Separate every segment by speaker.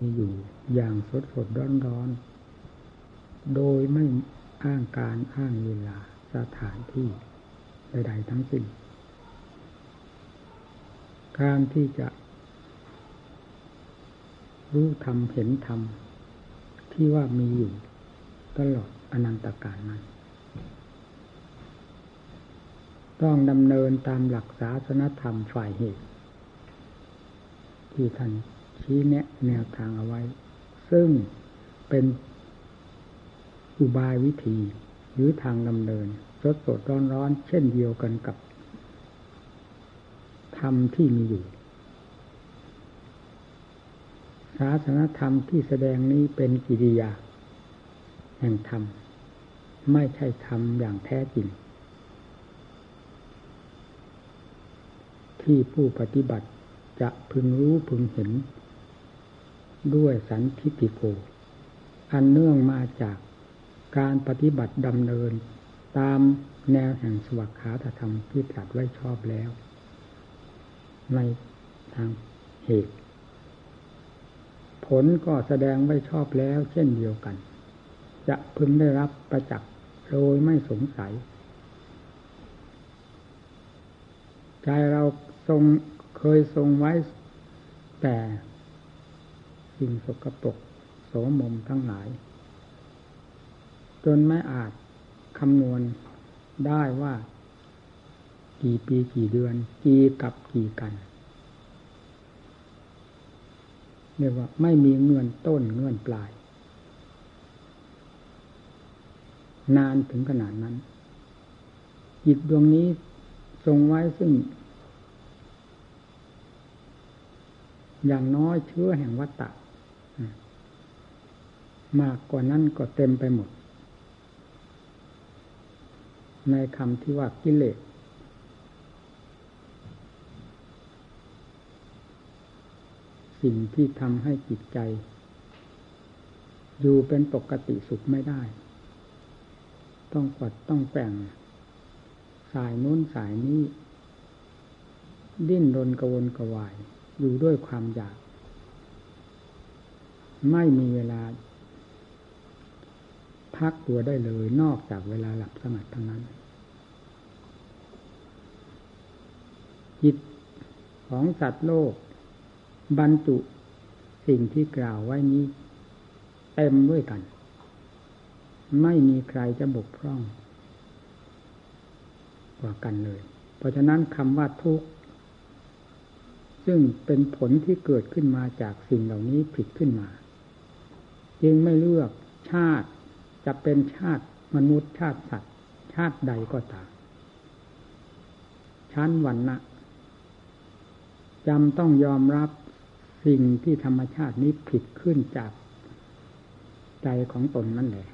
Speaker 1: มีอยู่อย่างสดสดร้อนร้อนโดยไม่อ้างการอ้างเวลาสถานที่ใดๆทั้งสิ้น การที่จะรู้ธรรมเห็นธรรมที่ว่ามีอยู่ตลอดอนันตกาลนั้น ต้องดำเนินตามหลักศาสนธรรมฝ่ายเหตุ ที่ท่าน ชี้แนะแนวทางเอาไว้ ซึ่งเป็นอุบายวิธีหรือทางดำเนินสดสดร้อนร้อนเช่นเดียวกันกับธรรมที่มีอยู่ศาสนธรรมที่แสดงนี้เป็นกิริยา แห่งธรรม ไม่ใช่ธรรมอย่างแท้จริง ที่ผู้ปฏิบัติจะพึงรู้พึงเห็น ด้วยสันทิติโก อันเนื่องมาจากการปฏิบัติดำเนินตามแนวแห่งสวัสดิขาธรรมที่ตรัสไว้ชอบแล้ว ในทางเหตุ ผลก็แสดงไว้ชอบแล้วเช่นเดียวกัน จะพึงได้รับประจักษ์โดยไม่สงสัย ใจเราทรงเคยทรงไว้แต่ สิ่งสกปรกโสมมทั้งหลาย จนไม่อาจคำนวณได้ว่า กี่ปีกี่เดือน กี่กับกี่กันเรียกว่าไม่มีเงื่อนต้นเงื่อนปลาย นานถึงขนาดนั้นจิตดวงนี้ทรงไว้ซึ่ง อย่างน้อยเชื้อแห่งวัตตะ มากกว่านั้นก็เต็มไปหมด ในคำที่ว่ากิเลสสิ่งที่ทำให้จิตใจ อยู่เป็นปกติสุขไม่ได้ ต้องกดต้องแป่ง สายนู้นสายนี้ ดิ้นรนกระวนกระวาย อยู่ด้วยความอยาก ไม่มีเวลา พักตัวได้เลย นอกจากเวลาหลับสงัดเท่านั้น จิตของสัตว์โลก บรรจุสิ่งที่กล่าวไว้นี้ เต็มด้วยกัน ไม่มีใครจะบกพร่องกว่ากันเลย เพราะฉะนั้นคำว่าทุกข์ ซึ่งเป็นผลที่เกิดขึ้นมาจากสิ่งเหล่านี้ผิดขึ้นมา จึงไม่เลือกชาติ จะเป็นชาติมนุษย์ชาติสัตว์ ชาติใดก็ตามชั้นวันนะจำต้องยอมรับสิ่งที่ธรรมชาตินี้ผิดขึ้นจากใจของตนนั่นแหละ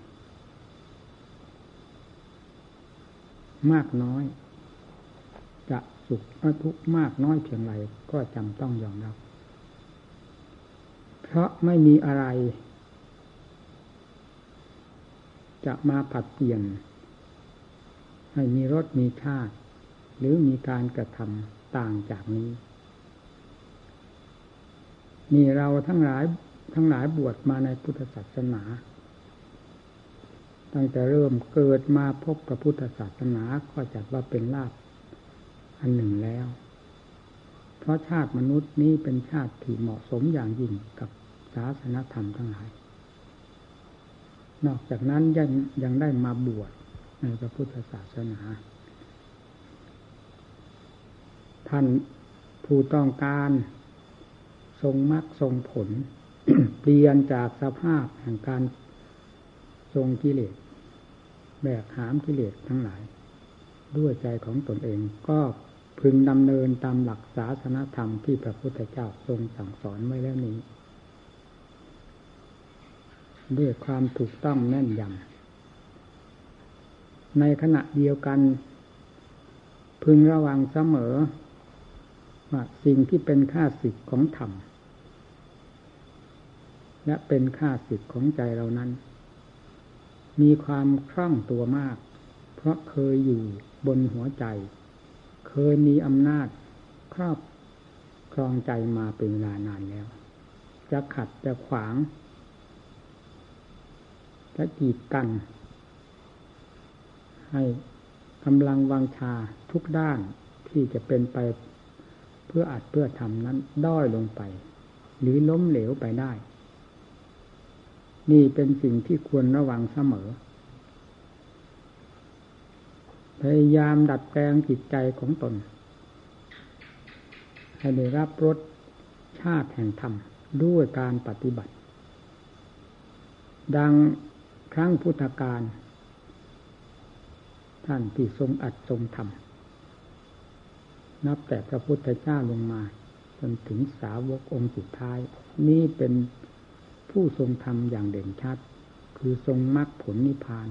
Speaker 1: มากน้อย จะสุขทุกข์มากน้อยเพียงไรก็จำต้องยอมรับ เพราะไม่มีอะไร จะมาผัดเปลี่ยน ให้มีรสมีชาติ หรือมีการกระทำต่างจากนี้ นี่เราทั้งหลายทั้งหลายบวชมาในพุทธศาสนา ตั้งแต่เริ่มเกิดมาพบกับพุทธศาสนาก็จัดว่าเป็นลาภอันหนึ่งแล้ว เพราะชาติมนุษย์นี้เป็นชาติที่เหมาะสมอย่างยิ่งกับศาสนธรรมทั้งหลาย นอกจากนั้นยังยังได้มาบวชในพระพุทธศาสนา ท่านผู้ต้องการทรงมรรคทรงผล เปลี่ยนจากสภาพแห่งการทรงกิเลสแบกหามกิเลสทั้งหลาย ด้วยใจของตนเองก็พึงดำเนินตามหลักศาสนธรรมที่พระพุทธเจ้าทรงสั่งสอนไว้แล้วนี้ ด้วยความถูกต้องแน่นยำในขณะเดียวกัน พึงระวังเสมอ ว่าสิ่งที่เป็นค่าสิทธิ์ของธรรม และเป็นค่าสิทธิ์ของใจเรานั้น มีความคล่องตัวมาก เพราะเคยอยู่บนหัวใจ เคยมีอำนาจครอบครองใจมาเป็นเวลานานแล้ว จะขัดจะขวาง จะกีดกัน ให้กำลังวังชาทุกด้านที่จะเป็นไปเพื่ออัดเพื่อทำนั้นด้อยลงไป หรือล้มเหลวไปได้ นี่เป็นสิ่งที่ควรระวังเสมอ พยายามดัดแปลงจิตใจของตน ให้ได้รับรสชาติแห่งธรรมด้วยการปฏิบัติ ดัง ครั้งพุทธกาลท่านที่ทรงอัดทรงทำนับแต่พระพุทธเจ้าลงมา จนถึงสาวกองค์สุดท้าย นี่เป็นผู้ทรงธรรมอย่างเด่นชัด คือทรงมรรคผลนิพพาน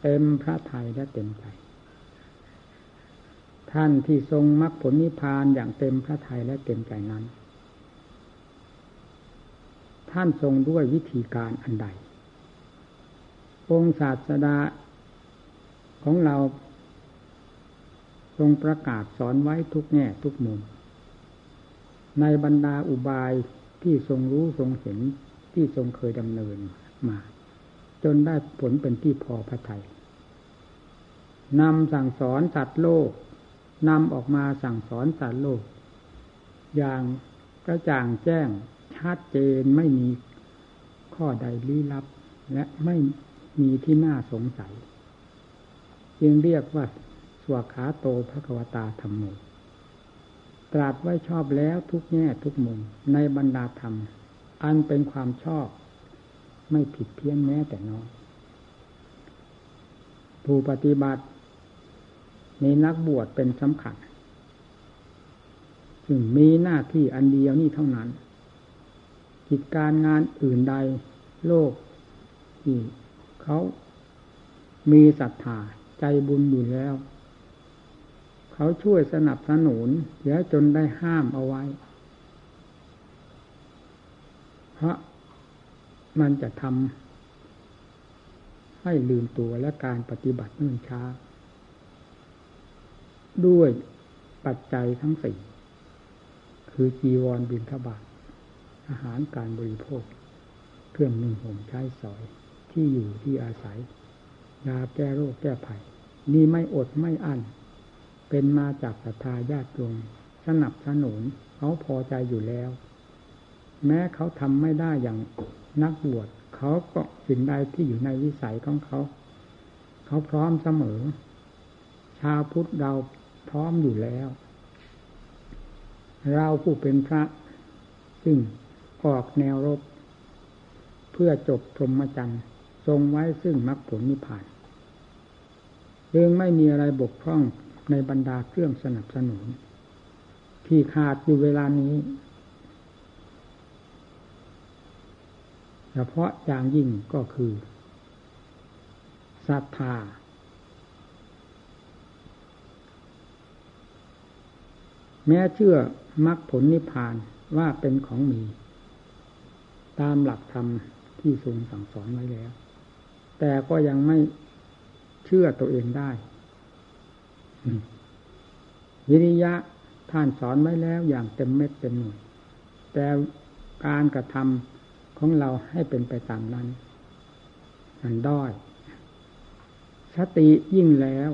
Speaker 1: เต็มพระทัยและเต็มใจ ท่านที่ทรงมรรคผลนิพพานอย่างเต็มพระทัยและเต็มใจนั้น ท่านทรงด้วยวิธีการอันใด องศาสดาของเราทรงประกาศสอนไว้ทุกแง่ทุกมุม ในบรรดาอุบายที่ทรงรู้ทรงเห็นที่ทรงเคยดำเนินมา จนได้ผลเป็นที่พอพระทยัยนำสั่งสอนสัตว์โลกนำออกมาสั่งสอนสัตว์โลก อย่างกระจ่างแจ้ง ชัดเจนไม่มีข้อใดลี้ลับ และไม่มีที่น่าสงสัย จึงเรียกว่าสวขาโตพระกวตาธรรมโมตรัสไว้ชอบแล้วทุกแง่ทุกมุมในบรรดาธรรม อันเป็นความชอบ ไม่ผิดเพี้ยนแม้แต่น้อยผู้ปฏิบัติในนักบวชเป็นสำคัญ จึงมีหน้าที่อันเดียวนี่เท่านั้น กิจการงานอื่นใดโลกที่เขามีศรัทธาใจบุญอยู่แล้ว เขาช่วยสนับสนุนเดี๋ยวจนได้ห้ามเอาไว้ เพราะมันจะทำให้ลืมตัวและการปฏิบัติเนื่นช้า ด้วยปัจจัยทั้งสี่คือจีวรบินทบาท อาหารการบริโภค เครื่องนึ่งห่มใช้สอยที่อยู่ที่อาศัยยาแก้โรคแก้ภัยนี่ไม่อดไม่อั้นเป็นมาจากศรัทธาญาติโยมสนับสนุนเขาพอใจอยู่แล้ว แม้เขาทำไม่ได้อย่างนักบวชเขาก็สิ่งใดที่อยู่ในวิสัยของเขา เขาพร้อมเสมอ ชาวพุทธเราพร้อมอยู่แล้ว เราผู้เป็นพระ ซึ่ง ออกแนวรบ เพื่อจบพรหมจรรย์ทรงไว้ซึ่งมรรคผลนิพพานเองไม่มีอะไรบกพร่องในบรรดาเครื่องสนับสนุน ที่ขาดอยู่เวลานี้เฉพาะอย่างยิ่งก็คือศรัทธาแม้เชื่อมรรคผลนิพพานว่าเป็นของมี ตามหลักธรรมที่ทรงสั่งสอนไว้แล้ว แต่ก็ยังไม่เชื่อตัวเองได้ วิริยะท่านสอนไว้แล้วอย่างเต็มเม็ดเต็มหน่วย แต่การกระทำของเราให้เป็นไปตามนั้นมันด้อย สติยิ่งแล้ว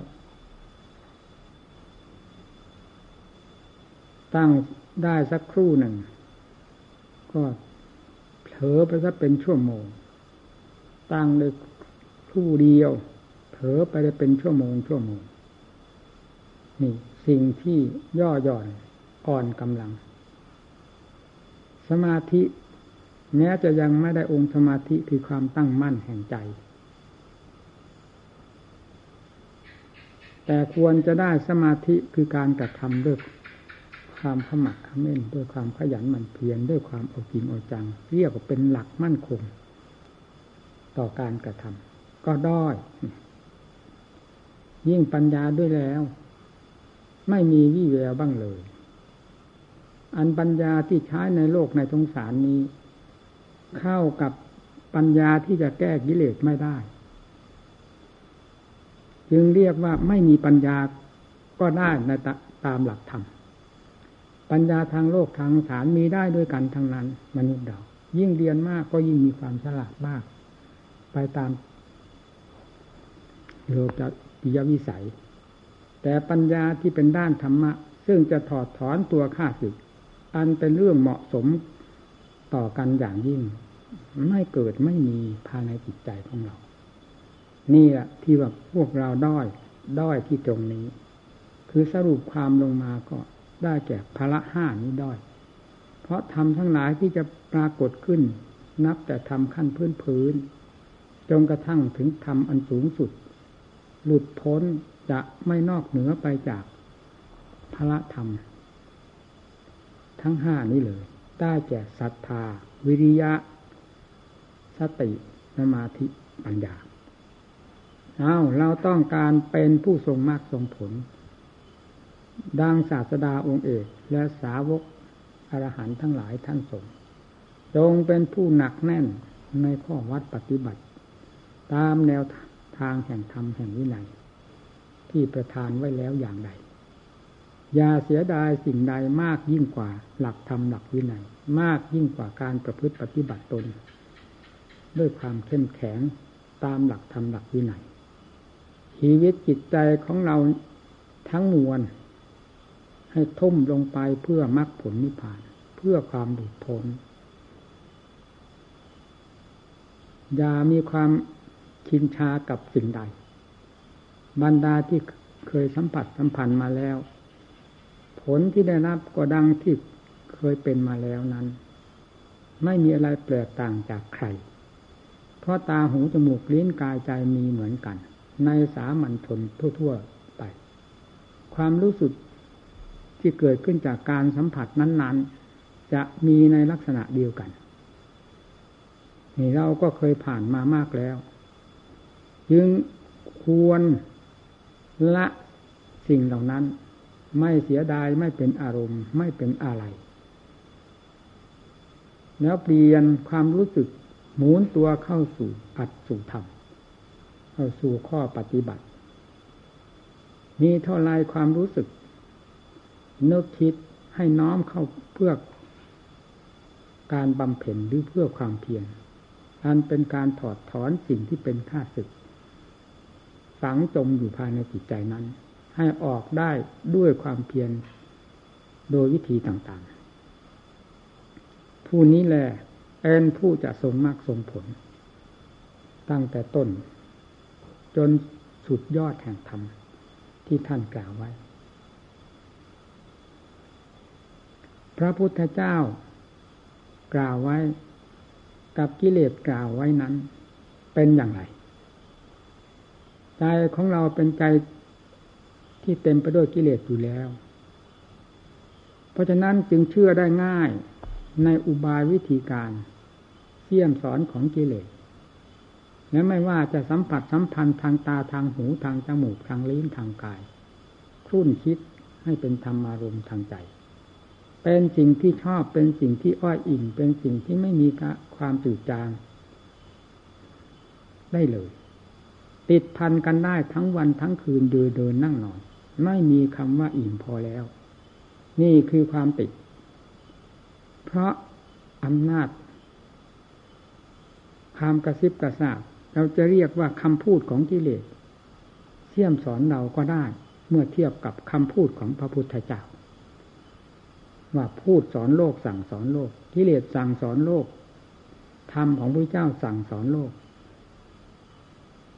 Speaker 1: ตั้งได้สักครู่หนึ่ง ก็ ลอไปสักเป็นชั่วโมง ตั้งเลยผู้เดียวเผลอไปได้เป็นชั่วโมงชั่วโมง นี่สิ่งที่ย่อหย่อนอ่อนกำลัง สมาธิแม้จะยังไม่ได้องค์สมาธิคือความตั้งมั่นแห่งใจ แต่ควรจะได้สมาธิคือการกระทำด้วย ความขมักขม้นด้วยความขยันหมั่นเพียรด้วยความเอาจริงเอาจัง เรียกว่าเป็นหลักมั่นคง ต่อการกระทำก็ด้อย ยิ่งปัญญาด้วยแล้ว ไม่มีวี่แววบ้างเลย อันปัญญาที่ใช้ในโลกในสงสารนี้ เข้ากับปัญญาที่จะแก้กิเลสไม่ได้ จึงเรียกว่าไม่มีปัญญาก็ได้ในตามหลักธรรม ปัญญาทางโลกทางสารมีได้ด้วยกันทั้งนั้น มนุษย์เรายิ่งเรียนมากก็ยิ่งมีความฉลาดมาก ไปตามโลกปิยวิสัย แต่ปัญญาที่เป็นด้านธรรมะ ซึ่งจะถอดถอนตัวข้าศึก อันเป็นเรื่องเหมาะสมต่อกันอย่างยิ่ง ไม่เกิดไม่มีภายในจิตใจของเรา นี่แหละที่ว่าพวกเราด้อย ด้อยที่ตรงนี้ คือสรุปความลงมาก็ ได้แก่พละห้านี้ด้อย เพราะทำทั้งหลายที่จะปรากฏขึ้น นับแต่ทำขั้นพื้นพื้นจนกระทั่งถึงทำอันสูงสุด หลุดพ้นจะไม่นอกเหนือไปจากพระธรรม ทั้งห้านี้เลย ได้แก่ศรัทธา วิริยะ สติสมาธิปัญญาเอาเราต้องการเป็นผู้ทรงมากทรงผล ดังศาสดาองค์เอกและสาวกอรหันทั้งหลายท่านทรงจงเป็นผู้หนักแน่นในข้อวัดปฏิบัติ ตามแนวทางแห่งธรรมแห่งวินัย ที่ประทานไว้แล้วอย่างใด อย่าเสียดายสิ่งใดมากยิ่งกว่าหลักธรรมหลักวินัย มากยิ่งกว่าการประพฤติปฏิบัติตน ด้วยความเข้มแข็งตามหลักธรรมหลักวินัยชีวิตจิตใจของเราทั้งมวล ให้ทุ่มลงไปเพื่อมรรคผลนิพพาน เพื่อความหลุดพ้นอย่ามีความชินชากับสิ่งใด บรรดาที่เคยสัมผัสสัมพันธ์มาแล้ว ผลที่ได้รับก็ดังที่เคยเป็นมาแล้วนั้น ไม่มีอะไรแปลกต่างจากใคร เพราะตาหูจมูกลิ้นกายใจมีเหมือนกัน ในสามัญชนทั่ว ๆ ไป ความรู้สึก ที่เกิดขึ้นจากการสัมผัสนั้น ๆ จะมีในลักษณะเดียวกันนี่เราก็เคยผ่านมามากแล้ว จึงควรละสิ่งเหล่านั้น ไม่เสียดายไม่เป็นอารมณ์ ไม่เป็นอะไร แล้วเปลี่ยนความรู้สึกหมุนตัวเข้าสู่อัดสู่ธรรมเข้าสู่ข้อปฏิบัติ มีเท่าไรความรู้สึก นึกคิดให้น้อมเข้าเพื่อการบำเพ็ญหรือเพื่อความเพียรอันเป็นการถอดถอนสิ่งที่เป็นข้าศึก ฝังจมอยู่ภายในจิตใจนั้น ให้ออกได้ด้วยความเพียรโดยวิธีต่างๆ ผู้นี้แหละเป็นผู้จะทรงมากทรงผล ตั้งแต่ต้น จนสุดยอดแห่งธรรมที่ท่านกล่าวไว้ พระพุทธเจ้ากล่าวไว้ กับกิเลสกล่าวไว้นั้น เป็นอย่างไรใจของเราเป็นใจที่เต็มไปด้วยกิเลสอยู่แล้ว เพราะฉะนั้นจึงเชื่อได้ง่ายในอุบายวิธีการเสี่ยมสอนของกิเลสและไม่ว่าจะสัมผัสสัมพันธ์ทางตาทางหูทางจมูกทางลิ้นทางกาย ครุ่นคิดให้เป็นธรรมารมณ์ทางใจ เป็นสิ่งที่ชอบเป็นสิ่งที่อ้อยอิ่ง เป็นสิ่งที่ไม่มีความจืดจาง ได้เลย ติดพันกันได้ทั้งวันทั้งคืนเดินเดินนั่งนอน ไม่มีคำว่าอิ่มพอแล้ว นี่คือความติด เพราะอำนาจความกระซิบกระซาบเราจะเรียกว่าคำพูดของกิเลสเสี่ยมสอนเราก็ได้ เมื่อเทียบกับคำพูดของพระพุทธเจ้า ว่าพูดสอนโลกสั่งสอนโลกกิเลสสั่งสอนโลกธรรมของพระเจ้าสั่งสอนโลก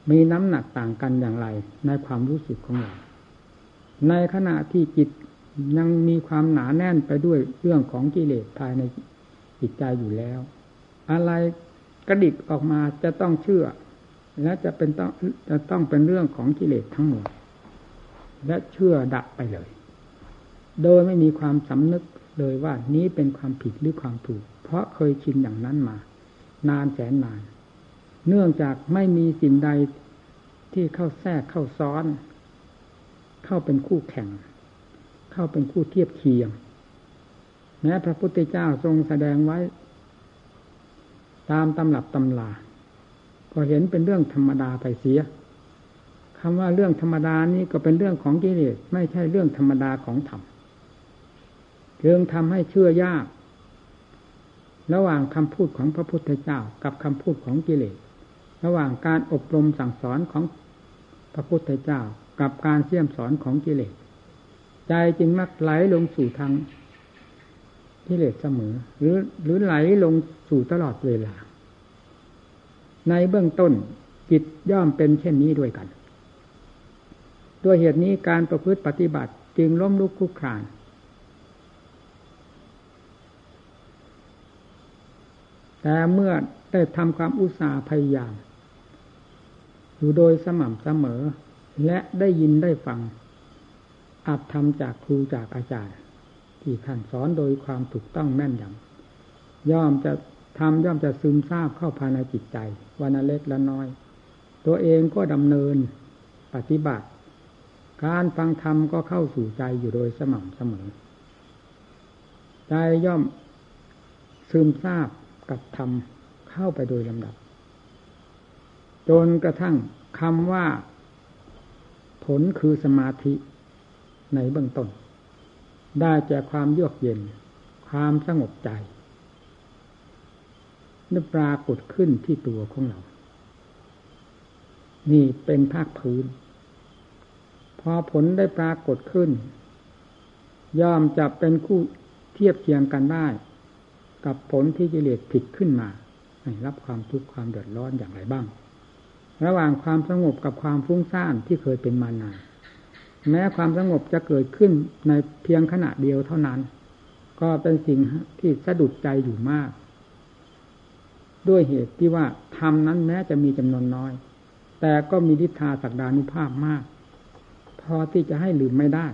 Speaker 1: มีน้ำหนักต่างกันอย่างไร ในความรู้สึกของเราในขณะที่จิตยังมีความหนาแน่นไปด้วยเรื่องของกิเลสภายในจิตใจอยู่แล้ว อะไรกระดิกออกมาจะต้องเชื่อ และจะเป็นต้องจะต้องเป็นเรื่องของกิเลสทั้งหมด และเชื่อดับไปเลย โดยไม่มีความสำนึก เลยว่านี้เป็นความผิดหรือความถูก เพราะเคยชินอย่างนั้นมา นานแสนนาน เนื่องจากไม่มีสิ่งใดที่เข้าแทรกเข้าซ้อน เข้าเป็นคู่แข่ง เข้าเป็นคู่เทียบเคียง แม้พระพุทธเจ้าทรงแสดงไว้ ตามตำรับตำลาก็เห็นเป็นเรื่องธรรมดาไปเสียคำว่าเรื่องธรรมดานี้ก็เป็นเรื่องของกิเลสไม่ใช่เรื่องธรรมดาของธรรม จึงทำให้เชื่อยาก ระหว่างคำพูดของพระพุทธเจ้ากับคำพูดของกิเลส ระหว่างการอบรมสั่งสอนของพระพุทธเจ้ากับการเสี่ยมสอนของกิเลส ใจจึงมักไหลลงสู่ทางกิเลสเสมอ หรือหรือไหลลงสู่ตลอดเวลา ในเบื้องต้นจิตย่อมเป็นเช่นนี้ด้วยกันด้วยเหตุนี้การประพฤติปฏิบัติจึงล้มลุกคลุกคราน แต่เมื่อได้ทำความอุตสาห์พยายาม อยู่โดยสม่ำเสมอ และได้ยินได้ฟังอัดทำจากครูจากอาจารย์ ที่ท่านสอนโดยความถูกต้องแม่นยำย่อมจะทำย่อมจะซึมซาบเข้าภายในจิตใจวันเล็กและน้อย ตัวเองก็ดำเนินปฏิบัติ การฟังธรรมก็เข้าสู่ใจอยู่โดยสม่ำเสมอ ใจย่อมซึมซาบ กับธรรมเข้าไปโดยลำดับ จนกระทั่งคำว่า ผลคือสมาธิในเบื้องต้น ได้แก่ความเยือกเย็น ความสงบใจนี่ปรากฏขึ้นที่ตัวของเรา นี่เป็นภาคพื้น พอผลได้ปรากฏขึ้น ย่อมจะเป็นคู่เทียบเคียงกันได้ กับผลที่กิเลสผิดขึ้นมาให้รับความทุกข์ความเดือดร้อนอย่างไรบ้าง ระหว่างความสงบกับความฟุ้งซ่านที่เคยเป็นมานานแม้ความสงบจะเกิดขึ้นในเพียงขณะเดียวเท่านั้น ก็เป็นสิ่งที่สะดุดใจอยู่มาก ด้วยเหตุที่ว่าธรรมนั้นแม้จะมีจำนวนน้อย แต่ก็มีทิฏฐาสักดานุภาพมาก พอที่จะให้ลืมไม่ได้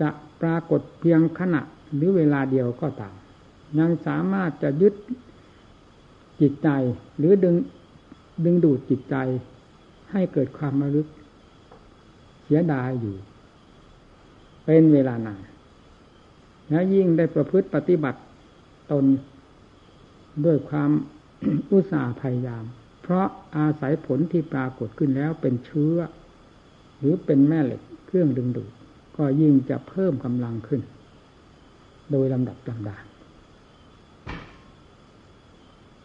Speaker 1: จะปรากฏเพียงขณะ หรือเวลาเดียวก็ตาม ยังสามารถจะยึดจิตใจ หรือดึงดึงดูดจิตใจ ให้เกิดความระลึก เสียดายอยู่ เป็นเวลานานและยิ่งได้ประพฤติปฏิบัติตนด้วยความอุตสาห์พยายาม เพราะอาศัยผลที่ปรากฏขึ้นแล้วเป็นเชื้อ หรือเป็นแม่เหล็กเครื่องดึงดูดก็ยิ่งจะเพิ่มกำลังขึ้น โดยลำดับลำดา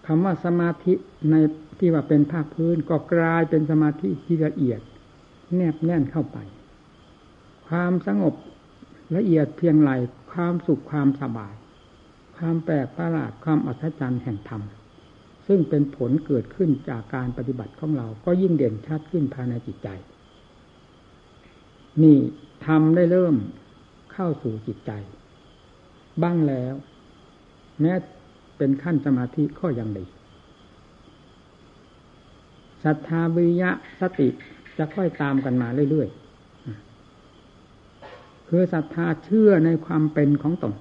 Speaker 1: คำว่าสมาธิในที่ว่าเป็นภาคพื้นก็กลายเป็นสมาธิที่ละเอียด แนบแน่นเข้าไป ความสงบละเอียดเพียงไรความสุขความสบาย ความแปลกประหลาดความอัศจรรย์แห่งธรรม ซึ่งเป็นผลเกิดขึ้นจากการปฏิบัติของเรา ก็ยิ่งเด่นชัดขึ้นภายในจิตใจ นี่ทำได้เริ่มเข้าสู่จิตใจ บ้างแล้ว แม้เป็นขั้นสมาธิก็ยังดีศรัทธาวิยะสติจะค่อยตามกันมาเรื่อยๆคือศรัทธาเชื่อในความเป็นของตน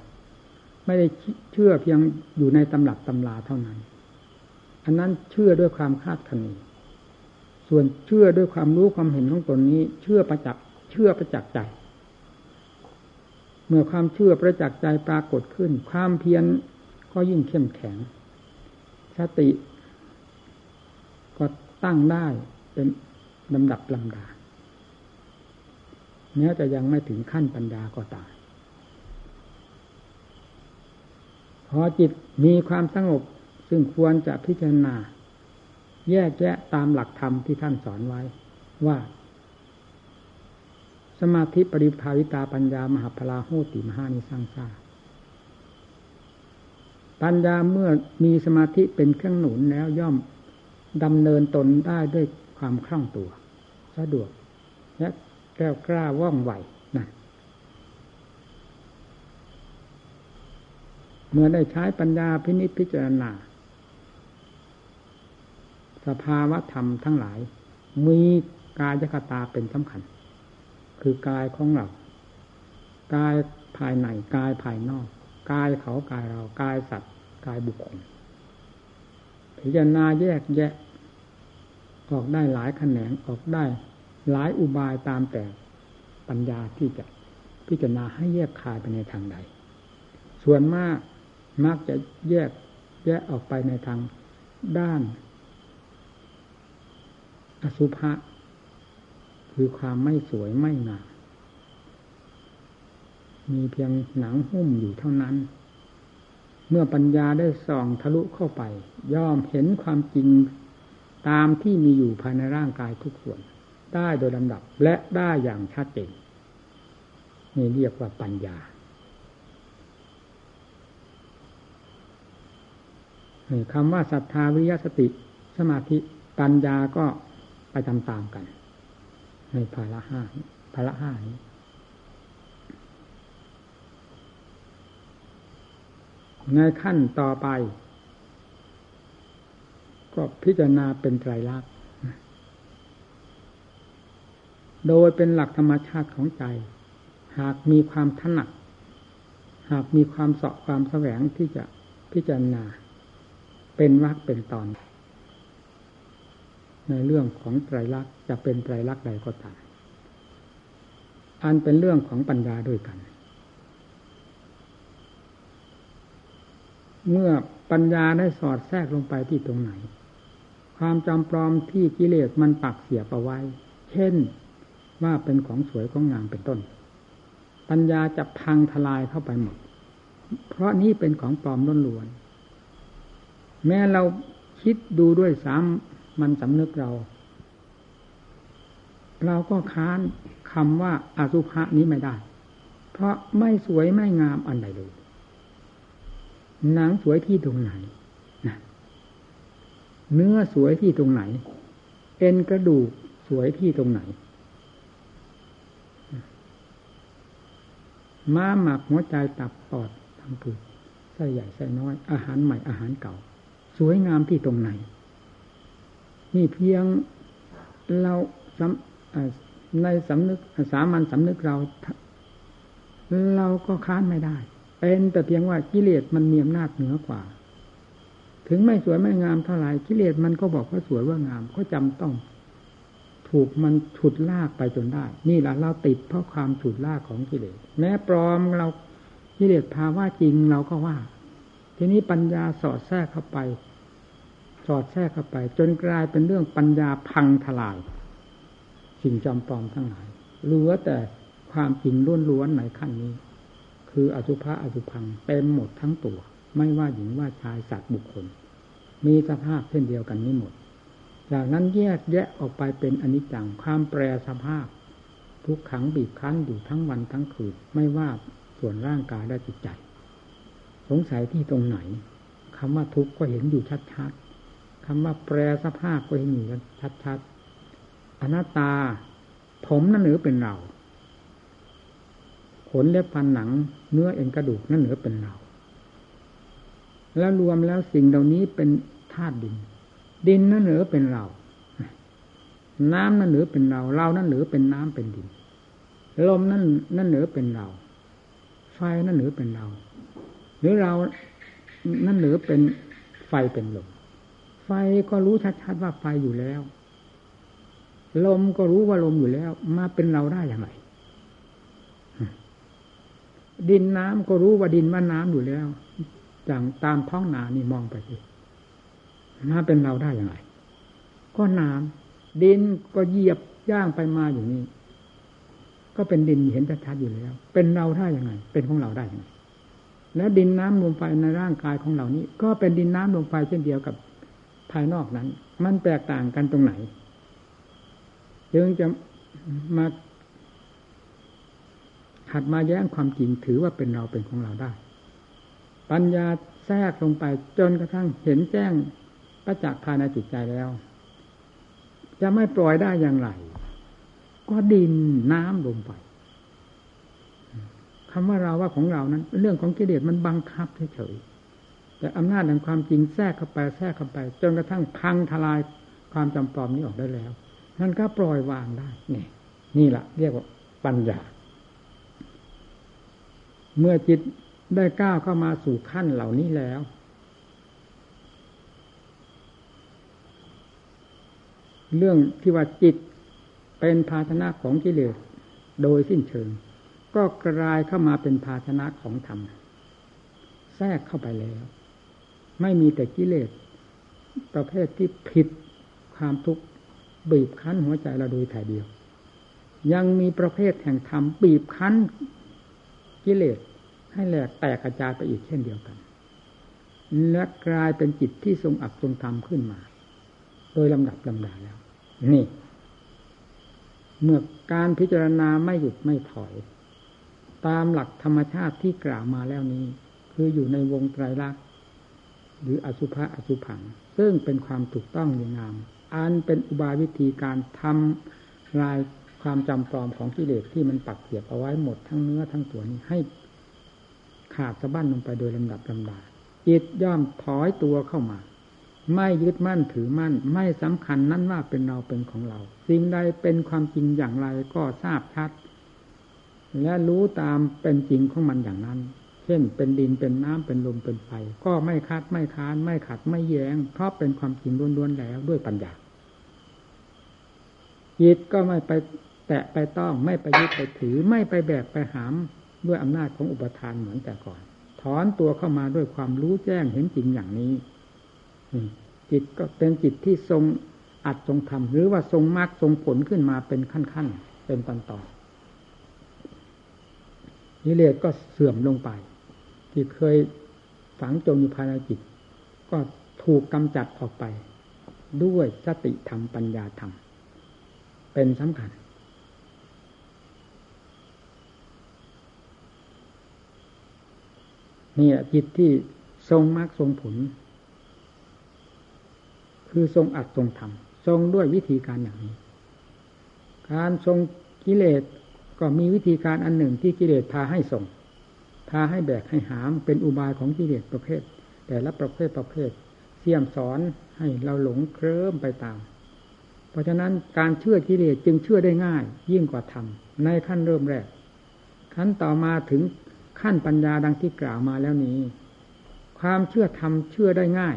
Speaker 1: ไม่ได้เชื่อเพียงอยู่ในตำหลักตำลาเท่านั้น อันนั้นเชื่อด้วยความคาดคะเนส่วนเชื่อด้วยความรู้ความเห็นของตนนี้ เชื่อประจักษ์เชื่อประจักษ์ใจ เมื่อความเชื่อประจักษ์ใจปรากฏขึ้น ความเพียรก็ยิ่งเข้มแข็ง สติ ก็ตั้งได้เป็นลำดับลำดาแม้ยจะยังไม่ถึงขั้นปัญญาก็ตามพอจิตมีความสงบซึ่งควรจะพิจารณา แยกแยะตามหลักธรรมที่ท่านสอนไว้ ว่า สมาธิปริภาวิตาปัญญามหาพลาโหติมหานิสังสาปัญญาเมื่อมีสมาธิเป็นเครื่องหนุนแล้วย่อมดำเนินตนได้ด้วยความคล่องตัว สะดวก และแก้วกล้าว่องไวนะเมื่อได้ใช้ปัญญาพินิจพิจารณา สภาวะธรรมทั้งหลาย มีกายคตาเป็นสำคัญ คือกายของเรากายภายในกายภายนอกกายเขากายเรากายสัตว์กายบุคคลพิจารณาแยกแยะ ออกได้หลายแขนงออกได้หลายอุบายตามแต่ปัญญาที่จะพิจารณาให้แยกคายไปในทางใด ส่วนมากมักจะแยกแยกออกไปในทางด้าน อสุภะ คือความไม่สวยไม่งามมีเพียงหนังหุ้มอยู่เท่านั้น เมื่อปัญญาได้ส่องทะลุเข้าไป ย่อมเห็นความจริงตามที่มีอยู่ภายในร่างกายทุกส่วน ได้โดยลำดับและได้อย่างชัดเจนนี่เรียกว่าปัญญาคำว่าศรัทธาวิยสติ สมาธิปัญญาก็ไปตามๆกัน ในภาระห้าภาระห้านี้ในขั้นต่อไป ก็พิจารณาเป็นไตรลักษณ์โดยเป็นหลักธรรมชาติของใจ หากมีความถนัดหากมีความเสาะความแสวงที่จะพิจารณา เป็นวักเป็นตอน ในเรื่องของไตรลักษณ์จะเป็นไตรลักษณ์ใดก็ตาม อันเป็นเรื่องของปัญญาด้วยกัน เมื่อปัญญาได้สอดแทรกลงไปที่ตรงไหน ความจำปลอมที่กิเลสมันปักเสียบเอาไว้ เช่นว่าเป็นของสวยของงามเป็นต้น ปัญญาจะพังทลายเข้าไปหมด เพราะนี้เป็นของปลอมล้นล้วน แม้เราคิดดูด้วยสาม มันสำนึกเรา เราก็ค้านคำว่าอาสุภะนี้ไม่ได้ เพราะไม่สวยไม่งามอันใดเลยหนังสวยที่ตรงไหนนะเนื้อสวยที่ตรงไหน เอ็นกระดูกสวยที่ตรงไหน ม้าหมักหัวใจตับปอดทางผืดไส้ใหญ่ไส้น้อย อาหารใหม่อาหารเก่า สวยงามที่ตรงไหน นี่เพียงเราในสำนึกสามัญสำนึกเรา เราก็ค้านไม่ได้ เป็นแต่เพียงว่ากิเลสมันมีอำนาจเหนือกว่า ถึงไม่สวยไม่งามเท่าไหร่กิเลสมันก็บอกว่าสวยว่างาม ก็จำต้อง ถูกมันฉุดลากไปจนได้ นี่แหละเราติดเพราะความฉุดลากของกิเลส แม้ปลอมเรากิเลสพาว่าจริงเราก็ว่า ทีนี้ปัญญาสอดแทรกเข้าไป สอดแทรกเข้าไป จนกลายเป็นเรื่องปัญญาพังทลาย สิ่งจำปลอมทั้งหลายเหลือแต่ความจริงล้วนๆในขั้นนี้ คืออสุภะอสุพังเต็มหมดทั้งตัว ไม่ว่าหญิงว่าชายสัตว์บุคคล มีสภาพเช่นเดียวกันนี้หมด จากนั้นแยกแยะออกไปเป็นอนิจจังความแปรสภาพ ทุกขังบีบคั้นอยู่ทั้งวันทั้งคืนไม่ว่าส่วนร่างกายและจิตใจ สงสัยที่ตรงไหนคำว่าทุกข์ก็เห็นอยู่ชัด คำว่าแปรสภาพก็เห็นอยู่ชัดๆอนัตตา ผมนั่นหรือเป็นเราขนเล็บฟันหนัง เนื้อเอ็นกระดูกนั่นเหนือเป็นเรา แล้วรวมแล้วสิ่งเหล่านี้เป็นธาตุดิน ดินนั่นเหนือเป็นเรา น้ำนั่นเหนือเป็นเรา เรานั่นเหนือเป็นน้ำเป็นดิน ลมนั่นนั่นเหนือเป็นเรา ไฟนั่นเหนือเป็นเรา หรือเรานั่นเหนือเป็นไฟเป็นลม ฟก็รู้ชัดๆว่าไฟอยู่แล้ว ลมก็รู้ว่าลมอยู่แล้ว มาเป็นเราได้อย่างไรดินน้ำก็รู้ว่าดินว่าน้ำอยู่แล้วอย่างตามท้องนานี่มองไปสิมาเป็นเราได้อย่างไรก็น้ำดินก็เหยียบย่างไปมาอยู่นี้ ก็เป็นดินเห็นชัดๆอยู่แล้ว เป็นเราได้ยังไง เป็นของเราได้ยังไงแล้วดินน้ำลงไปในร่างกายของเรานี้ ก็เป็นดินน้ำลงไปเช่นเดียวกับ ภายนอกนั้น มันแตกต่างกันตรงไหนจึงจะมาหัดมาแย้งความจริงถือว่าเป็นเราเป็นของเราได้ ปัญญาแทรกลงไปจนกระทั่งเห็นแจ้งประจักษ์ภายในจิตใจแล้ว จะไม่ปล่อยได้อย่างไร ก็ดินน้ำลงไปคำว่าเราว่าของเรานั้น เรื่องของกิเลสมันบังคับเฉยๆ แต่อำนาจแห่งความจริงแทรกเข้าไปแทรกเข้าไป จนกระทั่งพังทลายความจำปลอมนี้ออกได้แล้วนั่นก็ปล่อยวางได้ นี่ นี่แหละเรียกว่าปัญญา เมื่อจิตได้ก้าวเข้ามาสู่ขั้นเหล่านี้แล้ว เรื่องที่ว่าจิตเป็นภาชนะของกิเลสโดยสิ้นเชิง ก็กลายเข้ามาเป็นภาชนะของธรรม แทรกเข้าไปแล้ว ไม่มีแต่กิเลสประเภทที่ผิดความทุกข์บีบคั้นหัวใจเราโดยถ่ายเดียว ยังมีประเภทแห่งธรรมบีบคั้นกิเลสให้แหลกแตกกระจายไปอีกเช่นเดียวกัน และกลายเป็นจิตที่ทรงอักทรงธรรมขึ้นมา โดยลำดับลำดาแล้ว นี่ เมื่อการพิจารณาไม่หยุดไม่ถอย ตามหลักธรรมชาติที่กล่าวมาแล้วนี้ คืออยู่ในวงไตรลักษณ์ หรืออสุภะอสุผัง ซึ่งเป็นความถูกต้องดีงาม อันเป็นอุบายวิธีการทำลายความจำปลอมของกิเลสที่มันปักเสียบเอาไว้หมดทั้งเนื้อทั้งตัวนี้ให้ขาดสะบั้นลงไปโดยลำดับลำดาจิตย่อมถอยตัวเข้ามา ไม่ยึดมั่นถือมั่น ไม่สำคัญนั่นว่าเป็นเราเป็นของเรา สิ่งใดเป็นความจริงอย่างไรก็ทราบชัด และรู้ตามเป็นจริงของมันอย่างนั้น ช่น เป็นดินเป็นน้ำเป็นลมเป็นไฟ ก็ไม่คัดไม่ค้าน ไม่ขัดไม่แยง้งเพราะเป็นความจริงล้วนๆแล้วด้วยปัญญาจิตก็ไม่ไปแตะไปต้องไม่ไปยึดไปถือไม่ไปแบกไปหามด้วยอำนาจของอุปทานเหมือนแต่ก่อน ถอนตัวเข้ามาด้วยความรู้แจ้งเห็นจริงอย่างนี้จิตก็เป็นจิตที่ทรงอัดทรงทำหรือว่าทรงมรรคทรงผลขึ้นมาเป็นขั้นๆเป็นตอนตอนนิเลศก็เสื่อมลงไป ที่เคยฝังจมอยู่ภายในจิต ก็ถูกกำจัดออกไป ด้วยสติธรรมปัญญาธรรม เป็นสำคัญ นี่จิตที่ทรงมรรคทรงผล คือทรงอัดทรงทำทรงด้วยวิธีการอย่างนี้ การทรงกิเลสก็มีวิธีการอันหนึ่งที่กิเลสพาให้ทรง พาให้แบกให้หามเป็นอุบายของกิเลสประเภท แต่ละประเภทประเภทเสี่ยมสอนให้เราหลงเคลิ้มไปตาม เพราะฉะนั้นการเชื่อกิเลสจึงเชื่อได้ง่าย ยิ่งกว่าธรรมในขั้นเริ่มแรก ขั้นต่อมาถึงขั้นปัญญาดังที่กล่าวมาแล้วนี้ ความเชื่อธรรมเชื่อได้ง่าย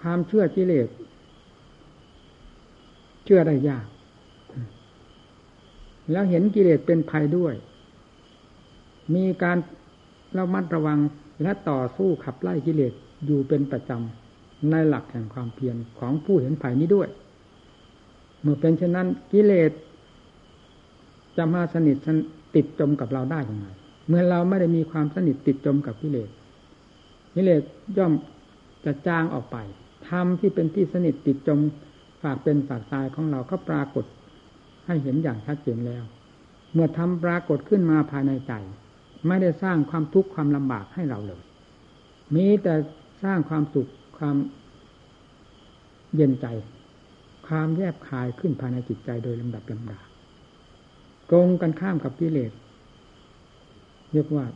Speaker 1: ความเชื่อกิเลสเชื่อได้ยาก แล้วเห็นกิเลสเป็นภัยด้วย มีการระมัดระวังและต่อสู้ขับไล่กิเลสอยู่เป็นประจำในหลักแห่งความเพียรของผู้เห็นภัยนี้ด้วย เมื่อเป็นเช่นนั้นกิเลสจะมาสนิทติดจมกับเราได้ยังไงเมื่อเราไม่ได้มีความสนิทติดจมกับกิเลสกิเลสย่อมจะจางออกไปธรรมที่เป็นที่สนิทติดจมฝากเป็นฝากตายของเราก็ปรากฏให้เห็นอย่างชัดเจนแล้ว เมื่อทำปรากฏขึ้นมาภายในใจ ไม่ได้สร้างความทุกข์ความลำบากให้เราเลย มีแต่สร้างความสุขความเย็นใจ ความแยบคายขึ้นภายในจิตใจโดยลำดับลำดาตรงกันข้ามกับกิเลสเรียกว่า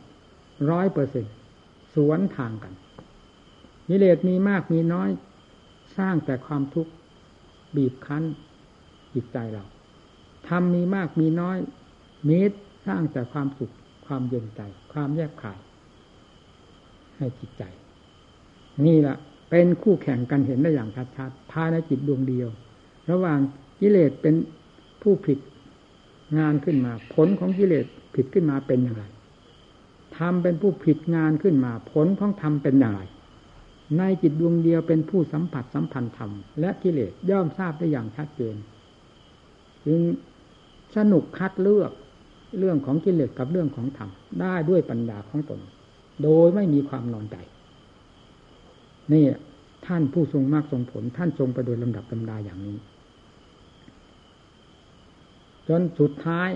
Speaker 1: ร้อยเปอร์เซ็นสวนทางกันกิเลสมีมากมีน้อยสร้างแต่ความทุกข์บีบคั้นจิตใจเราทำมีมากมีน้อยมีสร้างแต่ความสุข ความเย็นใจ ความแยบขาย ให้จิตใจ นี่แหละเป็นคู่แข่งกันเห็นได้อย่างชัดๆภายในจิตดวงเดียว ระหว่างกิเลสเป็นผู้ผิดงานขึ้นมา ผลของกิเลสผิดขึ้นมาเป็นอย่างไรทำเป็นผู้ผิดงานขึ้นมา ผลของธรรมเป็นอย่างไรในจิตดวงเดียวเป็นผู้สัมผัสสัมพันธ์ธรรมและกิเลสย่อมทราบได้อย่างชัดเจนจึงสนุกคัดเลือก เรื่องของกิเลสกับเรื่องของธรรมได้ด้วยปัญญาของตน โดยไม่มีความนอนใจ นี่ท่านผู้ทรงมากทรงผล ท่านทรงไปโดยลำดับลำดาอย่างนี้ จนสุดท้าย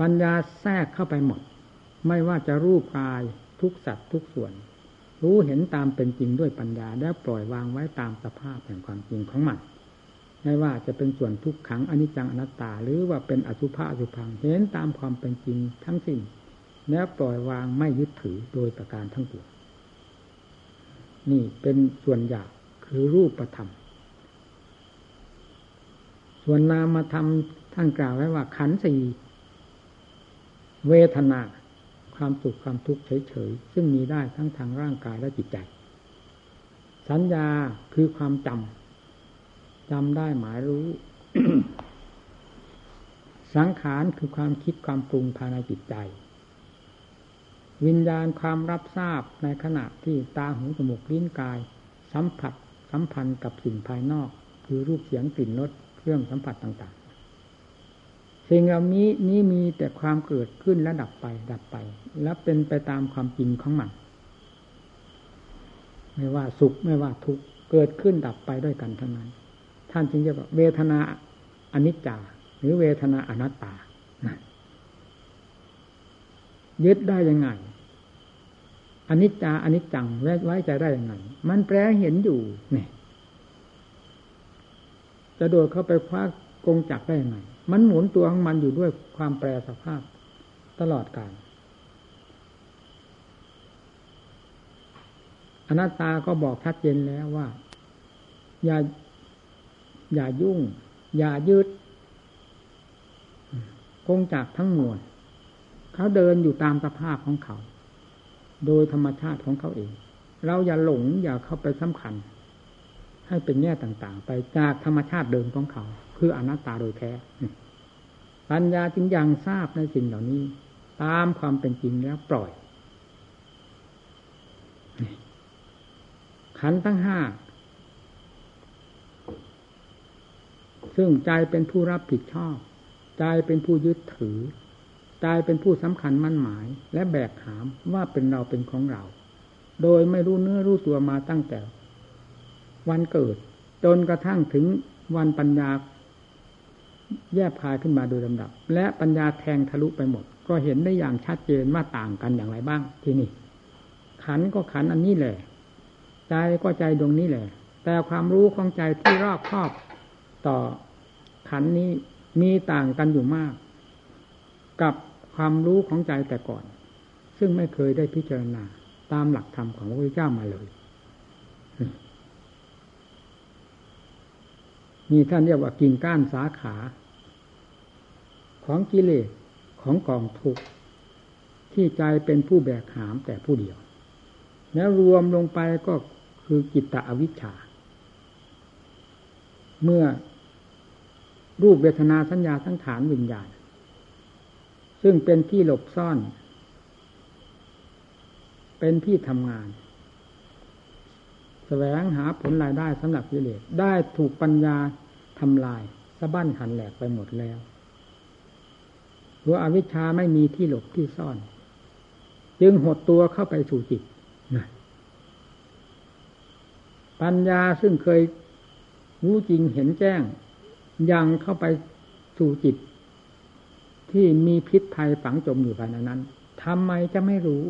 Speaker 1: ปัญญาแทรกเข้าไปหมด ไม่ว่าจะรูปกายทุกสัตว์ทุกส่วน รู้เห็นตามเป็นจริงด้วยปัญญา แล้ปล่อยวางไว้ตามสภาพแห่งความจริงของมัน ไม่ว่าจะเป็นส่วนทุกขังอนิจจังอนัตตา หรือว่าเป็นอสุภะอสุพังเห็นตามความเป็นจริงทั้งสิ้นแล้วปล่อยวางไม่ยึดถือโดยประการทั้งปวงนี่เป็นส่วนหยาบคือรูปธรรม ส่วนนามมาทำท่านกล่าวไว้ว่าขันสี่เวทนา ความสุขความทุกข์เฉยๆ ซึ่งมีได้ทั้งทางร่างกายและจิตใจ สัญญาคือความจำ จำได้หมายรู้ สังขารคือความคิดความปรุงภายในจิตใจ วิญญาณความรับทราบในขณะที่ตาหูจมูกลิ้นกาย สัมผัสสัมพันธ์กับสิ่งภายนอก คือรูปเสียงกลิ่นรสเครื่องสัมผัสต่างๆ สิ่งเหล่านี้นี้มีแต่ความเกิดขึ้นและดับไป ดับไป และเป็นไปตามความจริงของมัน ไม่ว่าสุขไม่ว่าทุกข์เกิดขึ้นดับไปด้วยกันทั้งนั้น ท่านจึงจะบอกเวทนาอนิจจา หรือเวทนาอนัตตายึดได้ยังไงอนิจจาอนิจจังไว้ใจได้ยังไงมันแปรเห็นอยู่เนี่ยจะโดดเข้าไปคว้ากงจักได้ยังไงมันหมุนตัวของมันอยู่ด้วยความแปรสภาพตลอดกาลอนัตตาก็บอกชัดเจนแล้วว่า อย่า อย่ายุ่ง อย่ายืดกงจักทั้งมวลเขาเดินอยู่ตามสภาพของเขา โดยธรรมชาติของเขาเอง เราอย่าหลงอย่าเข้าไปสำคัญ ให้เป็นแง่ต่าง ๆ ไปจากธรรมชาติเดิมของเขา คืออนัตตาโดยแท้ปัญญาจึงยังทราบในสิ่งเหล่านี้ ตามความเป็นจริงแล้วปล่อยขันทั้งห้า ซึ่งใจเป็นผู้รับผิดชอบ ใจเป็นผู้ยึดถือ ใจเป็นผู้สำคัญมั่นหมาย และแบกหามว่าเป็นเราเป็นของเรา โดยไม่รู้เนื้อรู้ตัวมาตั้งแต่ วันเกิด จนกระทั่งถึงวันปัญญา แยบคายขึ้นมาโดยลำดับ และปัญญาแทงทะลุไปหมด ก็เห็นได้อย่างชัดเจนว่าต่างกันอย่างไรบ้าง ที่นี่ ขันก็ขันอันนี้แหละ ใจก็ใจดวงนี้แหละแต่ความรู้ของใจที่รอบครอบ ต่อขันนี้มีต่างกันอยู่มาก กับความรู้ของใจแต่ก่อน ซึ่งไม่เคยได้พิจารณาตามหลักธรรมของพระพุทธเจ้ามาเลยมีท่านเรียกว่ากิ่งก้านสาขา ของกิเลสของกองทุกข์ที่ใจเป็นผู้แบกหามแต่ผู้เดียว แล้วรวมลงไปก็คือกิตตอวิชชา เมื่อ รูปเวทนาสัญญาทั้งฐานวิญญาณ ซึ่งเป็นที่หลบซ่อน เป็นที่ทำงานแสวงหาผลรายได้สำหรับกิเลสได้ถูกปัญญาทำลายสะบั้นหันแหลกไปหมดแล้วหัวอวิชชาไม่มีที่หลบที่ซ่อน จึงหดตัวเข้าไปสู่จิตนะปัญญาซึ่งเคยรู้จริงเห็นแจ้ง ยังเข้าไปสู่จิต ที่มีพิษภัยฝังจมอยู่ภายในนั้นทำไมจะไม่รู้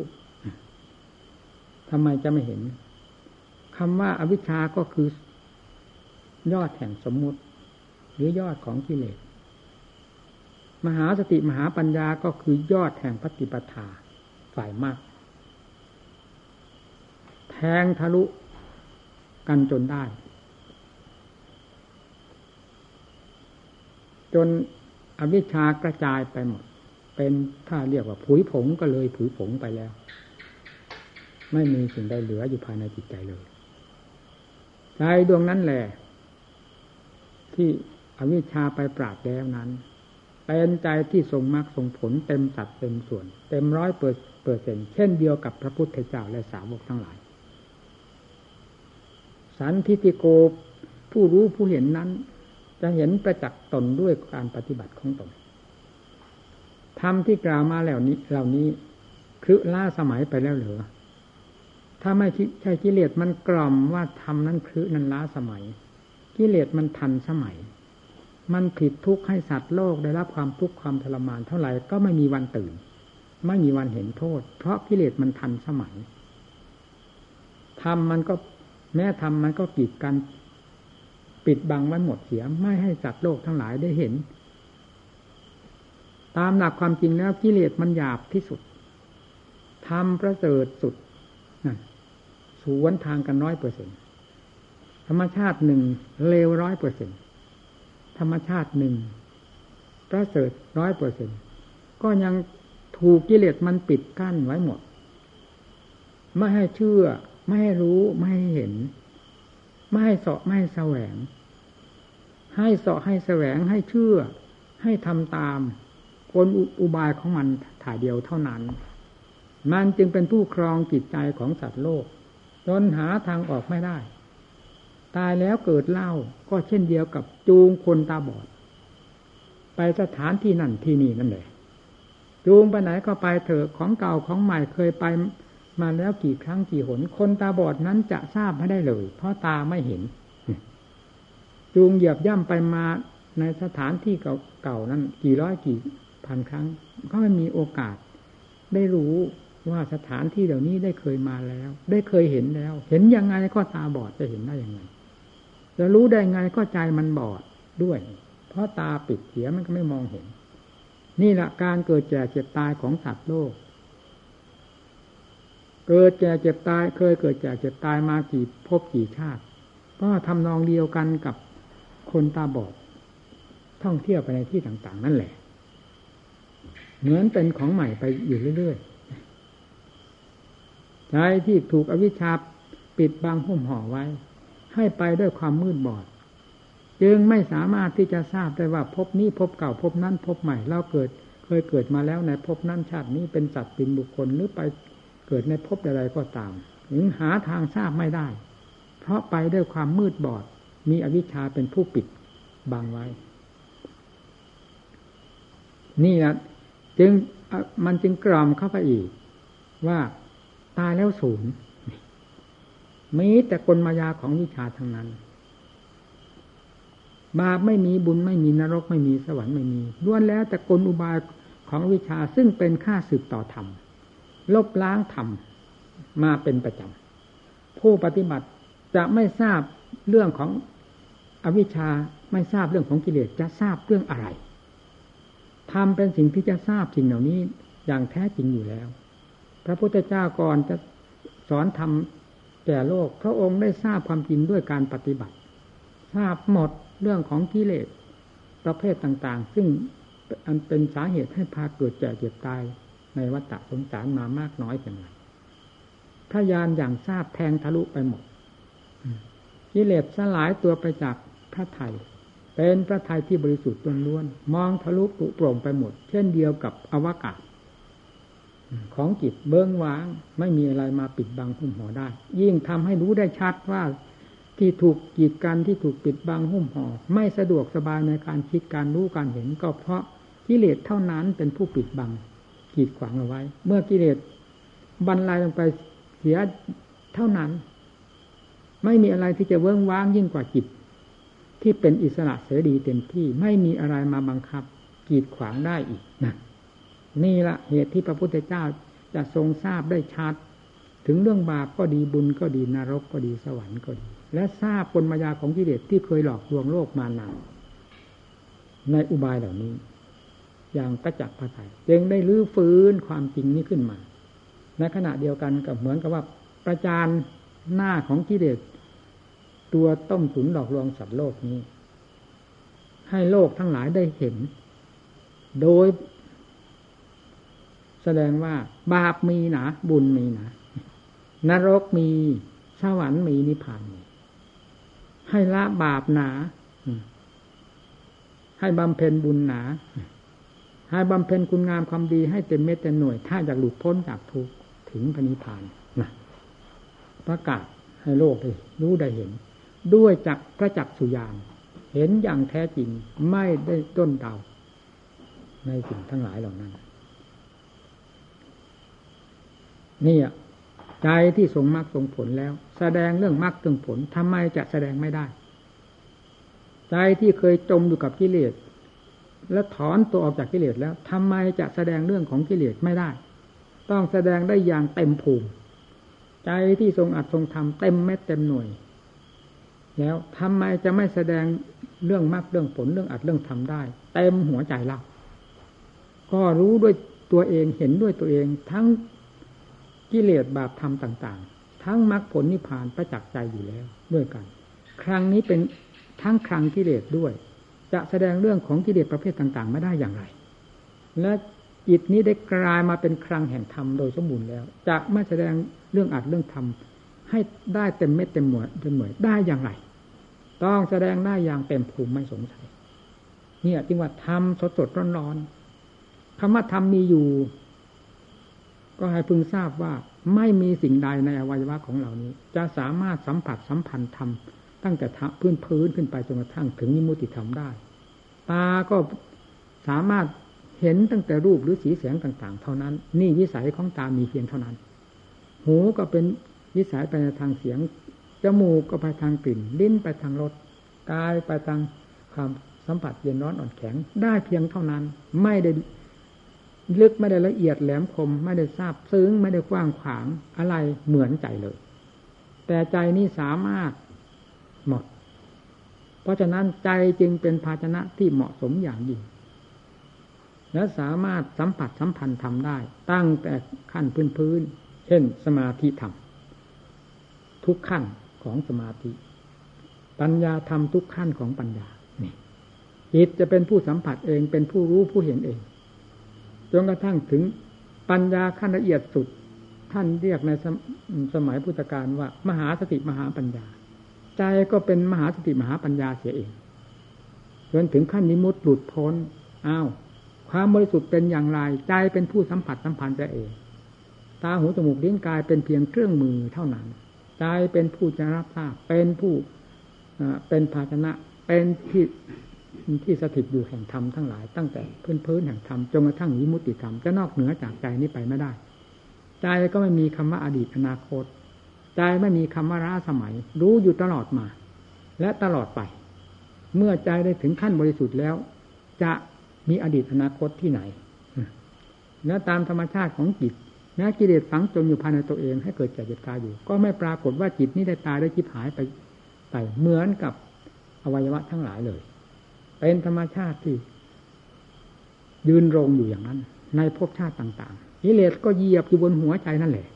Speaker 1: ทำไมจะไม่เห็นคำว่าอวิชชาก็คือยอดแห่งสมมุติ หรือยอดของกิเลสมหาสติมหาปัญญาก็คือยอดแห่งปฏิปทาฝ่ายมาก แทงทะลุกันจนได้ จนอวิชชากระจายไปหมด เป็นถ้าเรียกว่าผุยผงก็เลยผุยผงไปแล้ว ไม่มีสิ่งใดเหลืออยู่ภายในจิตใจเลยใจดวงนั้นแหละที่อวิชชาไปปราบแล้วนั้นเป็นใจที่ทรงมรรคทรงผลเต็มสัดเต็มส่วน เต็มร้อยเปอร์เซ็นเช่นเดียวกับพระพุทธเจ้าและสาวกทั้งหลาย สันทิติโกผู้รู้ผู้เห็นนั้น จะเห็นประจักษ์ตนด้วยการปฏิบัติของตนธรรมที่กล่าวมาแล้วนี้ เหล่านี้คือล่าสมัยไปแล้วเหรอถ้าไม่ใช่กิเลสมันกล่อมว่าธรรมนั้นคือนั้นล้าสมัย กิเลสมันทันสมัย มันผิดทุกข์ให้สัตว์โลกได้รับความทุกข์ความทรมานเท่าไหร่ก็ไม่มีวันตื่น ไม่มีวันเห็นโทษ เพราะกิเลสมันทันสมัยธรรมมันก็แม้ธรรมมันก็กีดกัน ปิดบังไว้หมดเสียไม่ให้สัตว์โลกทั้งหลายได้เห็น ตามหลักความจริงแล้วกิเลสมันหยาบที่สุดทำประเสริฐสุดนั่นสวนทางกันร้อยเปอร์เซ็นธรรมชาติหนึ่งเลวร้อยเปอร์เซ็นธรรมชาติหนึ่งประเสริฐร้อยเปอร์เซ็นก็ยังถูกกิเลสมันปิดกั้นไว้หมด ไม่ให้เชื่อ ไม่ให้รู้ ไม่ให้เห็น ไม่ให้เสาะไม่ให้แสวง ให้เสาะให้แสวงให้เชื่อ ให้ทำตามคนอุบายของมันถ่ายเดียวเท่านั้น มันจึงเป็นผู้ครองจิตใจของสัตว์โลก จนหาทางออกไม่ได้ ตายแล้วเกิดเล่าก็เช่นเดียวกับจูงคนตาบอด ไปสถานที่นั่นที่นี่นั่นเลยจูงไปไหนก็ไปเถอะของเก่าของใหม่เคยไป มาแล้วกี่ครั้งกี่หน คนตาบอดนั้นจะทราบไม่ได้เลย เพราะตาไม่เห็น จูงเหยียบย่ำไปมาในสถานที่เก่าๆนั้น กี่ร้อยกี่พันครั้ง ก็ไม่มีโอกาส ได้รู้ว่าสถานที่เหล่านี้ได้เคยมาแล้ว ได้เคยเห็นแล้ว เห็นยังไงก็ตาบอดจะเห็นได้ยังไงจะรู้ได้ไงก็ใจมันบอดด้วย เพราะตาปิดเสียมันก็ไม่มองเห็น นี่แหละการเกิดแก่เจ็บตายของสัตว์โลก เกิดแก่เจ็บตาย เคยเกิดแก่เจ็บตายมากี่พบกี่ชาติ ก็ทำนองเดียวกันกับคนตาบอด ท่องเที่ยวไปในที่ต่าง ๆ นั่นแหละ เหมือนเป็นของใหม่ไปอยู่เรื่อยๆใจที่ถูกอวิชชาปิดบังหุ้มห่อไว้ ให้ไปด้วยความมืดบอด จึงไม่สามารถที่จะทราบได้ว่าพบนี้พบเก่าพบนั้นพบใหม่เราเกิด เคยเกิดมาแล้วในพบนั้นชาตินี้เป็นสัตว์เป็นบุคคลหรือไป เกิดในพบใดๆก็ตาม ถึงหาทางทราบไม่ได้ เพราะไปด้วยความมืดบอด มีอวิชชาเป็นผู้ปิดบังไว้ นี่นะจึงมันจึงกล่อมเข้าไปอีก ว่าตายแล้วศูนย์มีแต่กลมายาของวิชาทั้งนั้น บาปไม่มีบุญไม่มีนรกไม่มีสวรรค์ไม่มีล้วนแล้วแต่กลอุบายของวิชาซึ่งเป็นค่าสืบต่อธรรม ลบล้างธรรมมาเป็นประจำผู้ปฏิบัติจะไม่ทราบเรื่องของอวิชชาไม่ทราบเรื่องของกิเลสจะทราบเรื่องอะไรธรรมเป็นสิ่งที่จะทราบสิ่งเหล่านี้อย่างแท้จริงอยู่แล้ว พระพุทธเจ้าก่อนจะสอนธรรมแก่โลก พระองค์ได้ทราบความจริงด้วยการปฏิบัติ ทราบหมดเรื่องของกิเลสประเภทต่าง ๆ ซึ่งอันเป็นสาเหตุให้พาเกิดแก่เจ็บตาย ในวัฏสงสารมามากน้อยเพียงไรพยานอย่างทราบแทงทะลุไปหมดกิเลสสลายตัวไปจากพระไทย เป็นพระไทยที่บริสุทธิ์ล้วนๆมองทะลุปุโปร่งไปหมด เช่นเดียวกับอวกาศ ของจิตเบื้องว้างไม่มีอะไรมาปิดบังหุ้มห่อได้ ยิ่งทำให้รู้ได้ชัดว่าที่ถูกกีดกันที่ถูกปิดบังหุ้มห่อไม่สะดวกสบายในการคิดการรู้การเห็นก็เพราะกิเลสเท่านั้นเป็นผู้ปิดบัง กีดขวางเอาไว้ เมื่อกิเลสบรรลัยลงไปเสียเท่านั้น ไม่มีอะไรที่จะเวิ้งว้างยิ่งกว่าจิต ที่เป็นอิสระเสรีเต็มที่ไม่มีอะไรมาบังคับ กีดขวางได้อีกนะนี่ละเหตุที่พระพุทธเจ้าจะทรงทราบได้ชัด ถึงเรื่องบาปก็ดีบุญก็ดีนรกก็ดีสวรรค์ก็ดี และทราบกลมายาของกิเลสที่เคยหลอกลวงโลกมานานในอุบายเหล่านี้ อย่างประจักพระไทยจึงได้ลื้อฟื้นความจริงนี้ขึ้นมาในขณะเดียวกันกับเหมือนกับว่าประจานหน้าของกิเลสตัวต้มตุนหลอกลวงสัตว์โลกนี้ ให้โลกทั้งหลายได้เห็น โดย แสดงว่าบาปมีนาบุญมีนานรกมีสวรรค์มีนิพพานมีให้ละบาปหนา ให้บำเพ็ญบุญหนา ให้บำเพ็ญคุณงามความดีให้เต็มเม็ดเต็มหน่วย ถ้าอยากหลุดพ้นจากทุกข์ถึงพระนิพพานนะประกาศให้โลกได้รู้ได้เห็น ด้วยจักพระจักสุยานเห็นอย่างแท้จริงไม่ได้ต้นเดาในสิ่งทั้งหลายเหล่านั้นนี่ใจที่ทรงมรรคทรงผลแล้ว แสดงเรื่องมรรคทรงผลทำไมจะแสดงไม่ได้ ใจที่เคยจมอยู่กับกิเลส และถอนตัวออกจากกิเลสแล้วทำไมจะแสดงเรื่องของกิเลสไม่ได้ ต้องแสดงได้อย่างเต็มภูมิ ใจที่ทรงอัดทรงทำเต็มเม็ดเต็มหน่วย แล้วทำไมจะไม่แสดงเรื่องมรรคเรื่องผลเรื่องอัดเรื่องทำได้ เต็มหัวใจเราก็รู้ด้วยตัวเองเห็นด้วยตัวเองทั้งกิเลสบาปธรรมต่าง ๆ ทั้งมรรคผลนิพพานประจักษ์ใจอยู่แล้วด้วยกัน ครั้งนี้เป็นทั้งครั้งกิเลสด้วย จะแสดงเรื่องของกิเลสประเภทต่าง ๆ ไม่ได้อย่างไร และจิตนี้ได้กลายมาเป็นครั้งแห่งธรรมโดยสมบูรณ์แล้ว จะไม่แสดงเรื่องอัดเรื่องธรรมให้ได้เต็มเม็ดเต็มหมวดเต็มหน่วยได้อย่างไร ต้องแสดงได้อย่างเต็มภูมิไม่สงสัย เนี่ยจึงว่าธรรมสดสดร้อนๆคำว่าธรรมมีอยู่ ก็ให้พึงทราบว่าไม่มีสิ่งใดในอวัยวะของเหล่านี้ จะสามารถสัมผัสสัมพันธ์ธรรม ตั้งแต่พื้นพื้นขึ้นไปจนกระทั่งถึงนิมุติธรรมได้ ตาก็สามารถเห็นตั้งแต่รูปหรือสีแสงต่าง ๆ เท่านั้น นี่วิสัยของตามีเพียงเท่านั้น หูก็เป็นวิสัยไปในทางเสียงจมูกก็ไปทางกลิ่น ลิ้นไปทางรสกายไปทางความสัมผัสเย็นร้อนอ่อนแข็งได้เพียงเท่านั้น ไม่ได้ลึกไม่ได้ละเอียดแหลมคม ไม่ได้ทราบซึ้งไม่ได้กว้างขวางอะไรเหมือนใจเลย แต่ใจนี่สามารถ หมด เพราะฉะนั้นใจจึงเป็นภาชนะที่เหมาะสมอย่างยิ่งและสามารถสัมผัสสัมพันธ์ทำได้ ตั้งแต่ขั้นพื้นพื้นเช่น สมาธิธรรมทุกขั้นของสมาธิ ปัญญาธรรมทุกขั้นของปัญญานี่จิตจะเป็นผู้สัมผัสเองเป็นผู้รู้ผู้เห็นเองจนกระทั่งถึงปัญญาขั้นละเอียดสุด ท่านเรียกในสสมัยพุทธกาลว่า มหาสติมหาปัญญา ใจก็เป็นมหาสติมหาปัญญาเสียเองจนถึงขั้นนิมุตหลุดพ้นอ้าวความบริสุทธิ์เป็นอย่างไร ใจเป็นผู้สัมผัสสัมพันธ์ใจเอง ตาหูจมูกลิ้นกายเป็นเพียงเครื่องมือเท่านั้น ใจเป็นผู้จะรับทราบเป็นผู้เป็นภาชนะเป็นที่ที่สถิตอยู่แห่งธรรมทั้งหลาย ตั้งแต่พื้นพื้นแห่งธรรมจนกระทั่งวิมุตติธรรมจะนอกเหนือจากใจนี้ไปไม่ได้ ใจก็ไม่มีคำว่าอดีตอนาคต ใจไม่มีคำว่าร้าสมัย รู้อยู่ตลอดมา และตลอดไป เมื่อใจได้ถึงขั้นบริสุทธิ์แล้ว จะมีอดีตอนาคตที่ไหน และตามธรรมชาติของจิตแม้กิเลสฝังจมอยู่ภายในตัวเองให้เกิดแก่เจ็บตายอยู่ ก็ไม่ปรากฏว่าจิตนี้ได้ตายได้จิบหายไปไปเหมือนกับอวัยวะทั้งหลายเลย เป็นธรรมชาติที่ ยืนรงอยู่อย่างนั้น ในภพชาติต่างๆกิเลสก็เหยียบอยู่บนหัวใจนั่นแหละ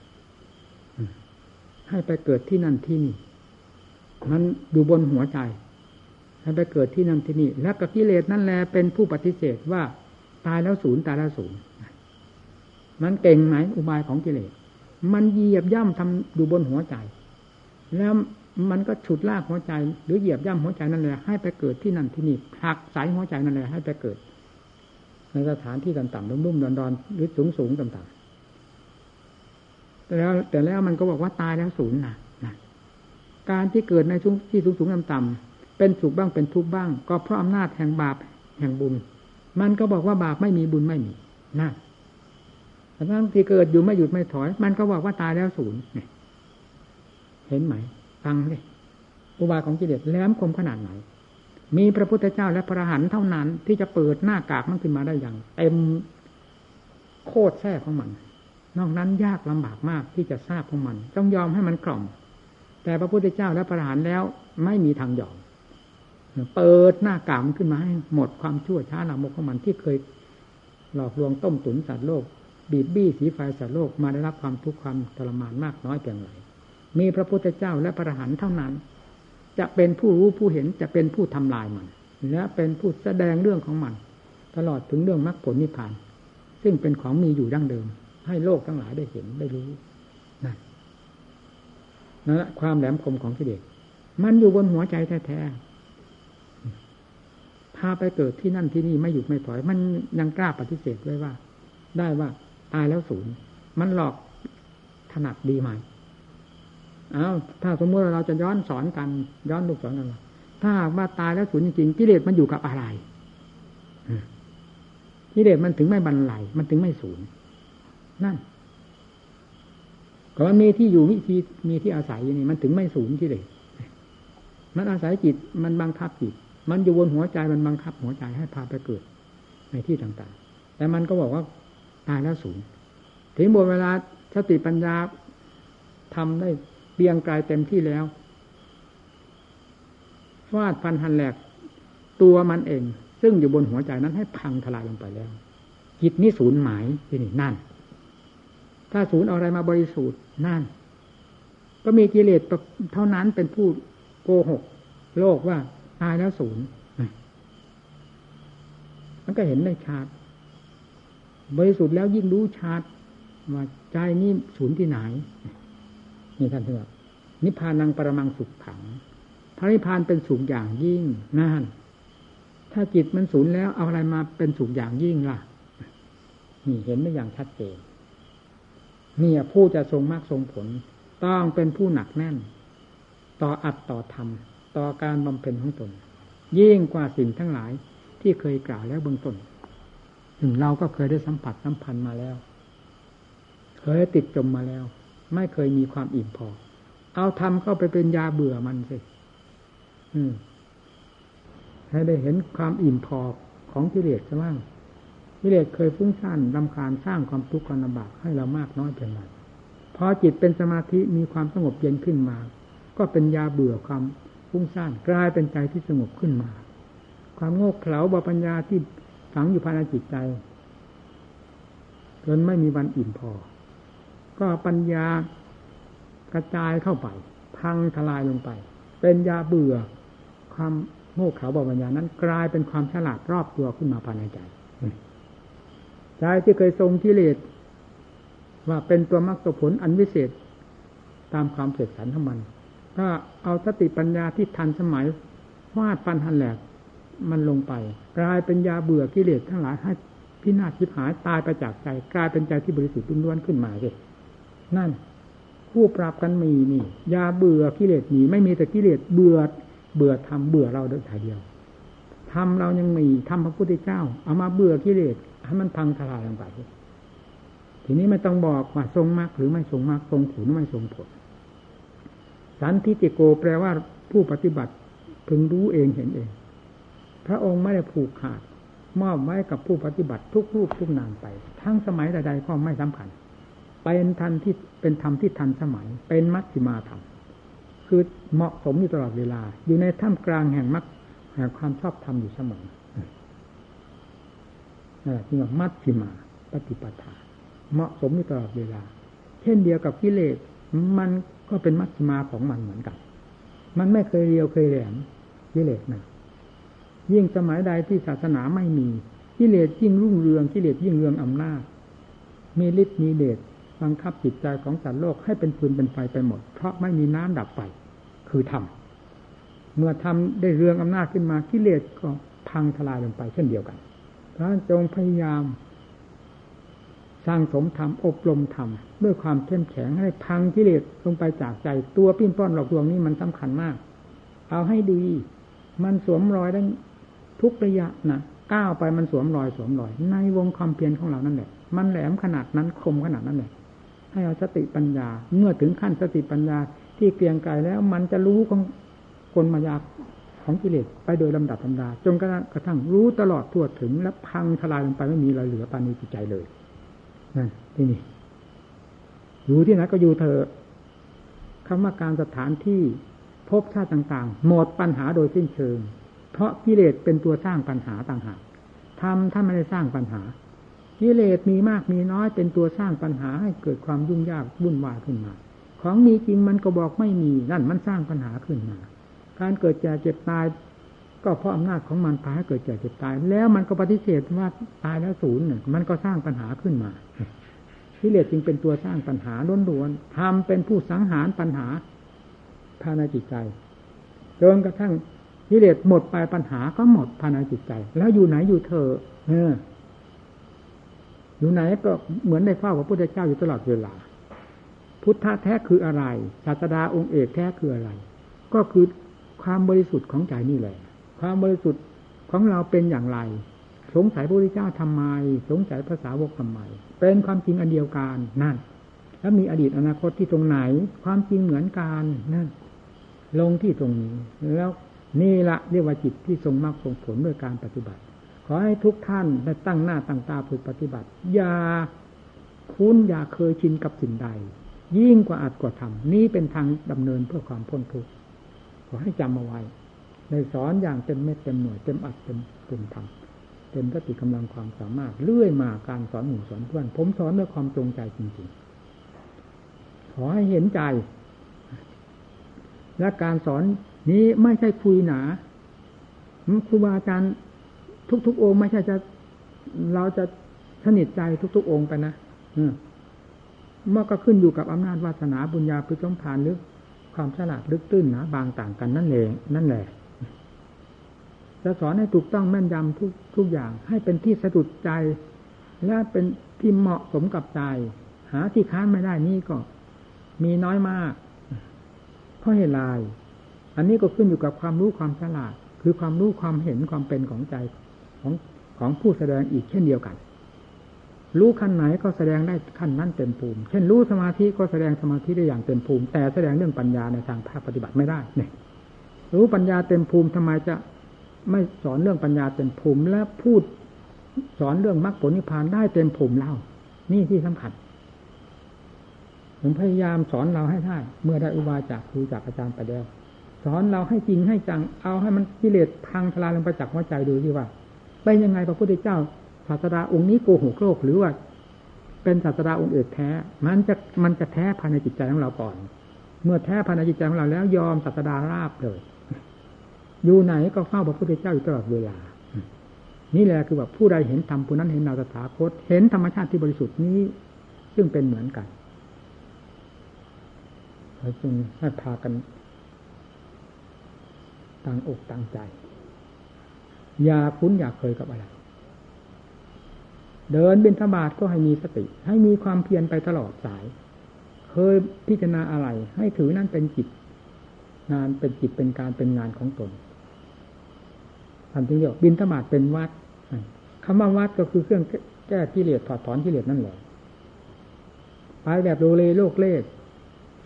Speaker 1: ให้ไปเกิดที่นั่นที่นี่มันอยู่บนหัวใจให้ไปเกิดที่นั่นที่นี่ แล้วกับกิเลสนั่นแหละเป็นผู้ปฏิเสธว่าตายแล้วศูนย์ตายแล้วศูนย์มันเก่งไหมอุบายของกิเลสมันเหยียบย่ำทำอยู่บนหัวใจ แล้วมันก็ฉุดลากหัวใจ หรือเหยียบย่ำหัวใจนั่นแหละให้ไปเกิดที่นั่นที่นี่หักสายหัวใจนั่นแหละให้ไปเกิด ในสถานที่ต่ำๆรุ่มๆดอนๆหรือสูงๆต่ำๆ แต่แล้วแต่แล้วมันก็บอกว่าตายแล้วศูนย์นะนะการที่เกิดในที่สูงๆต่ำๆเป็นสุขบ้างเป็นทุกข์บ้าง ก็เพราะอำนาจแห่งบาปแห่งบุญ มันก็บอกว่าบาปไม่มีบุญไม่มีนะทั้งที่เกิดอยู่ไม่หยุดไม่ถอย มันก็บอกว่าตายแล้วศูนย์เห็นไหม ฟังเลยอุบายของกิเลสแหลมคมขนาดไหน มีพระพุทธเจ้าและพระหันเท่านั้น ที่จะเปิดหน้ากากมันขึ้นมาได้อย่างเต็มโคตรแท้ของมัน นอกนั้นยากลำบากมากที่จะทราบของมัน ต้องยอมให้มันกล่อม แต่พระพุทธเจ้าและพระหันแล้วไม่มีทางยอม เปิดหน้ากากมันขึ้นมาให้หมดความชั่วช้าลามกของมันที่เคยหลอกลวงต้มตุ๋นสัตว์โลก บีบบี้สีไฟสัตว์โลกมาได้รับความทุกข์ความทรมานมากน้อยเพียงไรมีพระพุทธเจ้าและพระหันเท่านั้น จะเป็นผู้รู้ผู้เห็นจะเป็นผู้ทำลายมัน และเป็นผู้แสดงเรื่องของมัน ตลอดถึงเรื่องมรรคผลนิพพาน ซึ่งเป็นของมีอยู่ดั้งเดิม ให้โลกทั้งหลายได้เห็นได้รู้นั่นนั่นความแหลมคมของกิเลสมันอยู่บนหัวใจแท้ๆพาไปเกิดที่นั่นที่นี่ไม่หยุดไม่ถอย มันยังกล้าปฏิเสธไว้ว่า ได้ว่าตายแล้วศูนย์มันหลอกถนัดดีไหมเอาถ้าสมมติเราจะย้อนสอนกัน ย้อนลูกสอนกันถ้าว่าตายแล้วสูญจริงกิเลสมันอยู่กับอะไรกิเลสมันถึงไม่บรรลัยมันถึงไม่สูญ นั่นก็มันมีที่อยู่มีที่มีที่อาศัยอย่างนี้มันถึงไม่สูญกิเลสมันอาศัยจิตมันบังคับจิต มันอยู่บนหัวใจมันบังคับหัวใจให้พาไปเกิด ในที่ต่างๆ แต่มันก็บอกว่าตายแล้วสูญถึงบนเวลาสติปัญญาทำได้เบียงกายเต็มที่แล้วฟาดฟันหันแหลกตัวมันเอง ซึ่งอยู่บนหัวใจนั้นให้พังทลายลงไปแล้วจิตนี้ศูนหมายที่นี่นั่น ถ้าศูนย์อะไรมาบริสุทธิ์นั่น ก็มีกิเลสเท่านั้นเป็นผู้โกหก โลกว่าตายแล้วศูนย์มันก็เห็นได้ชัดบริสุทธิ์แล้วยิ่งรู้ชัดว่าใจนี้ศูนย์ที่ไหน นี่ท่านเถอะนิพพานังปรมังสุขขัง พระนิพพานเป็นสุขอย่างยิ่งนั่นถ้าจิตมันสูญแล้วเอาอะไรมาเป็นสุขอย่างยิ่งล่ะ นี่เห็นได้อย่างชัดเจน นี่ผู้จะทรงมากทรงผล ต้องเป็นผู้หนักแน่น ต่ออัดต่อธรรม ต่อการบำเพ็ญของตน ยิ่งกว่าสิ่งทั้งหลายที่เคยกล่าวแล้วเบื้องต้นถึงเราก็เคยได้สัมผัสสัมพันธ์มาแล้ว เคยติดจมมาแล้ว ไม่เคยมีความอิ่มพอ เอาทำเข้าไปเป็นยาเบื่อมันสิให้ได้เห็นความอิ่มพอของกิเลสซะบ้าง กิเลสเคยฟุ้งซ่านลำคาญสร้างความทุกข์ความลำบากให้เรามากน้อยเพียงไรพอจิตเป็นสมาธิมีความสงบเย็นขึ้นมา ก็เป็นยาเบื่อความฟุ้งซ่านกลายเป็นใจที่สงบขึ้นมา ความโง่เขลาบปัญญาที่ฝังอยู่ภายในจิตใจจนไม่มีวันอิ่มพอ ก็ปัญญากระจายเข้าไป พังทลายลงไป เป็นยาเบื่อ ความโง่เขลาบปัญญานั้น กลายเป็นความฉลาดรอบตัวขึ้นมาภายในใจ ใจที่เคยทรงกิเลสว่าเป็นตัวมรรคผลอันวิเศษตามความเสร็จสรรของมันก็เอาสติปัญญาที่ทันสมัยวาดปันหันแหลกมันลงไป กลายเป็นยาเบื่อกิเลสทั้งหลายให้พินาศทิพหายตายไปจากใจ กลายเป็นใจที่บริสุทธิ์ล้วนขึ้นมาเลยนั่น คู่ปรับกันมีนี่ยาเบื่อกิเลสมีไม่มีแต่กิเลสเบื่อเบื่อทำเบื่อเราเดินถ่ายเดียวทำเรายังมีทำพระพุทธเจ้า เอามาเบื่อกิเลส ให้มันพังทลายลงไปทีนี้ไม่ต้องบอกว่าทรงมากหรือไม่ทรงมากทรงผลหรือไม่ทรงผล สันทิจิโกแปลว่าผู้ปฏิบัติพึงรู้เองเห็นเอง พระองค์ไม่ได้ผูกขาด มอบไว้กับผู้ปฏิบัติทุกรูปทุกนามไป ทั้งสมัยใดๆก็ไม่สำคัญ เป็นทันที่เป็นธรรมที่ทันสมัย เป็นมัชฌิมาธรรม คือเหมาะสมอยู่ตลอดเวลา อยู่ในท่ามกลางแห่งมรรคแห่งความชอบธรรมอยู่เสมอ นี่แหละที่ว่ามัชฌิมา ปฏิปทา เหมาะสมอยู่ตลอดเวลา เช่นเดียวกับกิเลสมันก็เป็นมัชฌิมาของมันเหมือนกัน มันไม่เคยเรียวเคยแหลมกิเลสนะยิ่งสมัยใดที่ศาสนาไม่มีกิเลสยิ่งรุ่งเรืองกิเลสยิ่งเรืองอำนาจ มีฤทธิ์มีเดชบังคับจิตใจของสัตว์โลกให้เป็นฟืนเป็นไฟไปหมด เพราะไม่มีน้ำดับไฟคือธรรมเมื่อทำได้เรืองอำนาจขึ้นมากิเลสก็พังทลายลงไปเช่นเดียวกัน พระจงพยายาม สร้างสมธรรมอบรมธรรม ด้วยความเข้มแข็งให้พังกิเลสลงไปจากใจตัวปิ้นป้อนหลอกลวงนี้มันสำคัญมาก เอาให้ดี มันสวมรอยได้ทุกระยะนะก้าวไปมันสวมรอยสวมรอย ในวงความเพียรของเรานั่นแหละ มันแหลมขนาดนั้นคมขนาดนั้นแหละให้เอาสติปัญญา เมื่อถึงขั้นสติปัญญาที่เกลียงไกลแล้วมันจะรู้ของคนมายา ของกิเลสไปโดยลำดับธรรมดาจนกระทั่งรู้ตลอดทั่วถึงและพังทลายลงไปไม่มีอะไรเหลือปานีจิตใจเลยนั่นที่นี่อยู่ที่ไหนก็อยู่เธอคำว่าการสถานที่พบชาติต่างๆ หมดปัญหาโดยสิ้นเชิง เพราะกิเลสเป็นตัวสร้างปัญหาต่างหากทำถ้าไม่ได้สร้างปัญหากิเลสมีมากมีน้อยเป็นตัวสร้างปัญหาให้เกิดความยุ่งยากวุ่นวายขึ้นมา ของมีจริงมันก็บอกไม่มีนั่นมันสร้างปัญหาขึ้นมา การเกิดแก่เจ็บตาย ก็เพราะอำนาจของมันพาให้เกิดแก่เจ็บตาย แล้วมันก็ปฏิเสธว่าตายแล้วศูนย์มันก็สร้างปัญหาขึ้นมากิเลสจึงเป็นตัวสร้างปัญหาล้วนๆทำเป็นผู้สังหารปัญหาภายในจิตใจจนกระทั่งกิเลสหมดไปปัญหาก็หมดภายในจิตใจ แล้วอยู่ไหนอยู่เธอ เออ อยู่ไหนก็เหมือนได้เฝ้าพระพุทธเจ้าอยู่ตลอดเวลา พุทธะแท้คืออะไรศาสดาองค์เอกแท้คืออะไร ก็คือ ความบริสุทธิ์ของใจนี่แหละ ความบริสุทธิ์ของเราเป็นอย่างไร สงสัยพระพุทธเจ้าทำไม สงสัยภาษาวกทำไม เป็นความจริงอันเดียวกันนั่น แล้วมีอดีตอนาคตที่ตรงไหน ความจริงเหมือนกันนั่น ลงที่ตรงนี้ แล้วนี่ละเรียกว่าจิตที่ทรงมรรคทรงผลด้วยการปฏิบัติ ขอให้ทุกท่านได้ตั้งหน้าตั้งตาฝึกปฏิบัติ อย่าคุ้นอย่าเคยชินกับสิ่งใด ยิ่งกว่าอัดกว่าทำนี้เป็นทางดำเนินเพื่อความพ้นทุกข์ ขอให้จำเอาไว้ในสอนอย่างเต็มเม็ดเต็มหน่วยเต็มอัดเต็มเต็มทำเต็มสติกำลังความสามารถเลื่อยมาการสอนหมู่สอนเพื่อน ผมสอนด้วยความจงใจจริงๆ ขอให้เห็นใจ และการสอนนี้ไม่ใช่คุยหนาครูบาอาจารย์ทุกๆองค์ไม่ใช่จะเราจะสนิทใจทุกๆองค์ไปนะเมื่อก็ขึ้นอยู่กับอำนาจวาสนาบุญญาพิจมพานหรือ ความฉลาดลึกตื้นนะบางต่างกันนั่นเองนั่นแหละจะสอนให้ถูกต้องแม่นยำทุกทุกอย่าง ให้เป็นที่สะดุดใจ และเป็นที่เหมาะสมกับใจ หาที่ค้านไม่ได้นี่ก็ มีน้อยมากเพราะเหตุไรอันนี้ก็ขึ้นอยู่กับความรู้ความฉลาด คือความรู้ความเห็นความเป็นของใจของของผู้แสดงอีกเช่นเดียวกัน รู้ขั้นไหนก็แสดงได้ขั้นนั้นเต็มภูมิ เช่นรู้สมาธิก็แสดงสมาธิได้อย่างเต็มภูมิ แต่แสดงเรื่องปัญญาในทางภาคปฏิบัติไม่ได้เนี่ยรู้ปัญญาเต็มภูมิทำไมจะไม่สอนเรื่องปัญญาเต็มภูมิ และพูดสอนเรื่องมรรคผลนิพพานได้เต็มภูมิเล่า นี่ที่สำคัญผมพยายามสอนเราให้ได้เมื่อได้อุบายจากครูจากอาจารย์ไปแล้วสอนเราให้จริงให้จังเอาให้มันกิเลสพังทลายลงไปจากหัวใจดูที่ว่าไปยังไงพระพุทธเจ้า ศาสดาองค์นี้โกหกโลกหรือว่า เป็นศาสดาองค์เอกแท้ มันจะมันจะแท้ภายในจิตใจของเราก่อน เมื่อแท้ภายในจิตใจของเราแล้วยอมศาสดาราบเลย อยู่ไหนก็เฝ้าพระพุทธเจ้าอยู่ตลอดเวลา นี่แหละคือแบบผู้ใดเห็นธรรมผู้นั้นเห็นเราตถาคต เห็นธรรมชาติที่บริสุทธิ์นี้ ซึ่งเป็นเหมือนกันเราจึงให้พากันต่างอกต่างใจ อย่าคุ้นอย่าเคยกับอะไร เดินบินธบาตก็ให้มีสติ ให้มีความเพียรไปตลอดสาย เคยพิจารณาอะไร ให้ถือนั่นเป็นจิตงานเป็นจิตเป็นการเป็นงานของตนท่านจึงเรียกบินธบาตเป็นวัดคำว่าวัดก็คือเครื่องแก้กิเลสถอดถอนกิเลสนั่นแหละไปแบบโลเลโลกเล่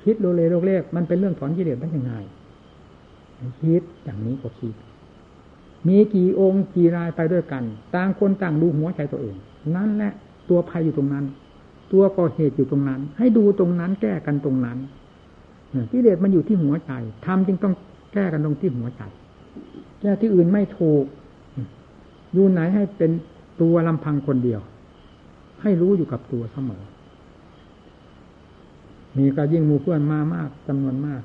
Speaker 1: คิดโลเลโลกเล่มันเป็นเรื่องถอนกิเลสได้ยังไงคิดอย่างนี้ก็คิดมีกี่องค์กี่รายไปด้วยกัน ต่างคนต่างดูหัวใจตัวเอง นั่นแหละตัวภัยอยู่ตรงนั้น ตัวก่อเหตุอยู่ตรงนั้น ให้ดูตรงนั้นแก้กันตรงนั้นกิเลสมันอยู่ที่หัวใจทำจึงต้องแก้กันตรงที่หัวใจแก้ที่อื่นไม่ถูกอยู่ไหนให้เป็นตัวลำพังคนเดียว ให้รู้อยู่กับตัวเสมอมีก็ยิ่งมูเพื่อนมามากจำนวนมาก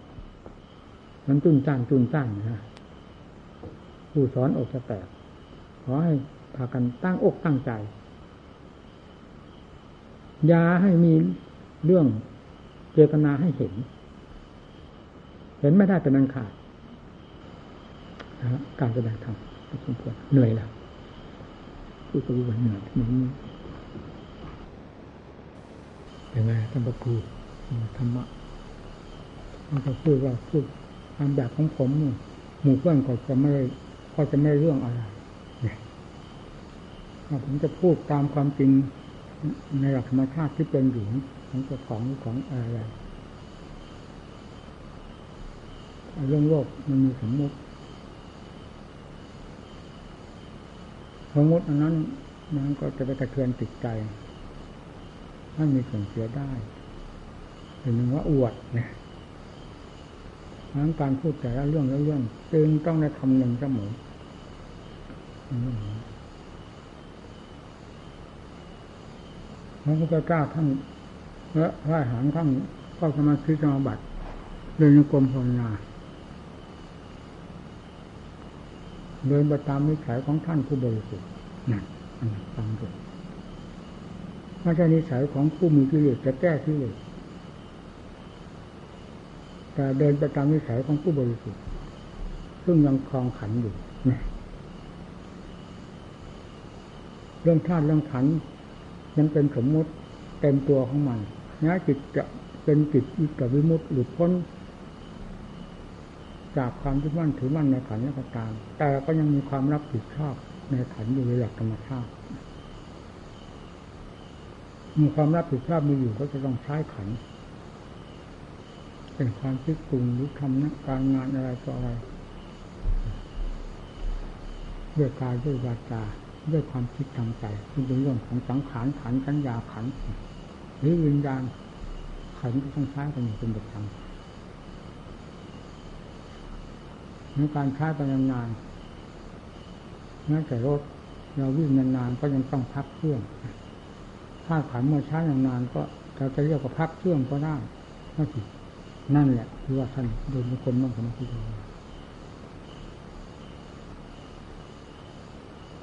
Speaker 1: มันจุนจ้านจุนจ้านนะผู้สอนอกจะแตกขอให้พากันตั้งอกตั้งใจ ย่าให้มีเรื่องเจตนาให้เห็น เห็นไม่ได้เป็นอันขาดนะการแสดงธรรมสมควรเหนื่อยแล้วผู้สวนเหนื่อยนี้ยังไงท่านพระครูธรรมะมันก็พูดว่าพูดตามแบบของผมหมู่เพื่อนก็จะไม่ก็จะไม่เรื่องอะไรผมจะพูดตามความจริง ในหลักธรรมชาติที่เป็นอยู่ของเจ้าของของอะไรเรื่องโลกมันมีสมมติสมมติอันนั้นมันก็จะไปกระเทือนจิตใจถ้ามีส่วนเสียได้เห็นว่าอวดเนี่ยนั้นการพูดแต่ละเรื่องละเรื่องจึงต้องได้คำหนึ่งเสมอ พระพุทธเจ้าท่านและพระหางข้างก็สมาธิสมาบัติเดินกรมภาวนาเดินไปตามนิสัยของท่านผู้บริสุทธิ์นั่นอันฟังดูไม่ใช่นิสัยของผู้มีกิเลสจะแก้กิเลสแต่เดินไปตามนิสัยของผู้บริสุทธิ์ซึ่งยังคลองขันอยู่เรื่องธาตุเรื่องขัน ยังเป็นสมมุติเต็มตัวของมันนะจิตจะเป็นจิตอิจวิมุตติหลุดพ้น จากความที่มั่นถือมั่นในขันและก็ตาม แต่ก็ยังมีความรับผิดชอบในขันอยู่ในหลักธรรมชาติมีความรับผิดชอบมีอยู่ก็จะต้องใช้ขัน เป็นความคิดปรุงหรือทำนักการงานอะไรต่ออะไรด้วยกายด้วยวาจา ด้วยความคิดทางใจซึ่งเป็นเรื่องของสังขารขันสัญญาขันหรือวิญญาณขันก็ต้องใช้กันอยู่เป็นประจำในการใช้ไปนานๆแม้แต่รถเราวิ่งนานๆก็ยังต้องพักเครื่องถ้าขันเมื่อใช้นานๆก็เราจะเรียกว่าพักเครื่องก็ได้ไม่ผินั่นแหละคือว่าท่านโดยบุคคลนั่งสมาธิ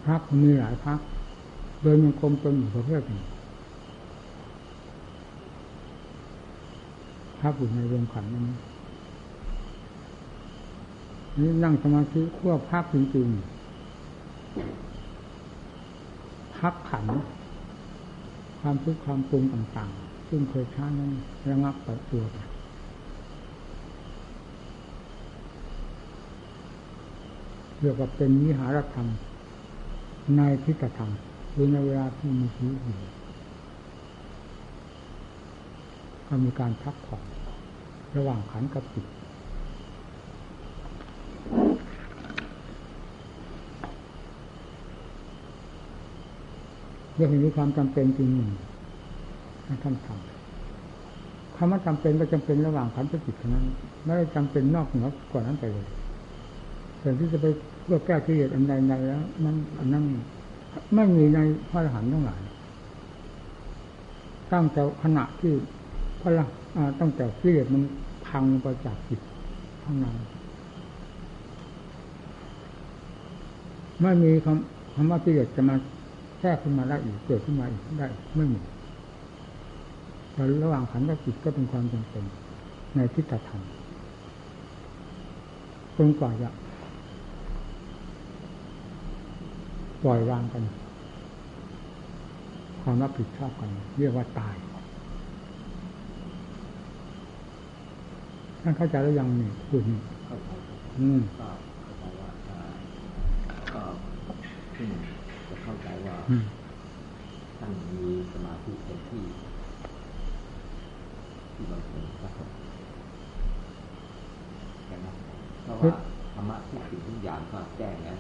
Speaker 1: พักมีหลายพักโดยมันคมตนอยู่ประเภทหนึ่งพักอยู่ในวงขันนี้นี่นั่งสมาธิขั้วพักจริงๆพักขัน ความคิดความปรุงต่างๆ ซึ่งเคยช้านั้นระงับไปตัวไปเรียกว่าเป็นวิหารธรรม ในทิฏฐธรรมคือในเวลาที่มีชีวิตอยู่ก็มีการพักผ่อนระหว่างขันกับจิตเรื่องนี้ความจำเป็นจริงหนึ่งท่านทำคำว่าจำเป็นก็จำเป็นระหว่างขันกับจิตเท่านั้น ไม่ได้จำเป็นนอกเหนือกว่านั้นไปเลย แต่ที่จะไปเพื่อแก้ที่เหตุอันใดใดแล้วนั่นอันนั้นไม่มีในพระอรหันต์ทั้งหลายตั้งแต่ขณะที่พระตั้งแต่ที่เหตุมันพังไปจากจิตข้างในไม่มีคำคำว่าที่เหตุจะมาแทรกขึ้นมาได้อีกเกิดขึ้นมาอีกได้ไม่มีแต่ระหว่างขันกับจิตก็เป็นความจำเป็นในทิฏฐธรรมจนกว่าจะ ปล่อยวางกัน ความรับผิดชอบกัน เรียกว่าตายท่านเข้าใจแล้วยังนี่คุณเข้าใจอืมก็เข้าใจว่า
Speaker 2: ก็ขึ้นจะเข้าใจว่าท่านมีสมาธิเต็มที่ที่บางคนครับใช่ไหมเพราะว่าธรรมะทุกสิ่งทุกอย่างก็แจ้งแล้ว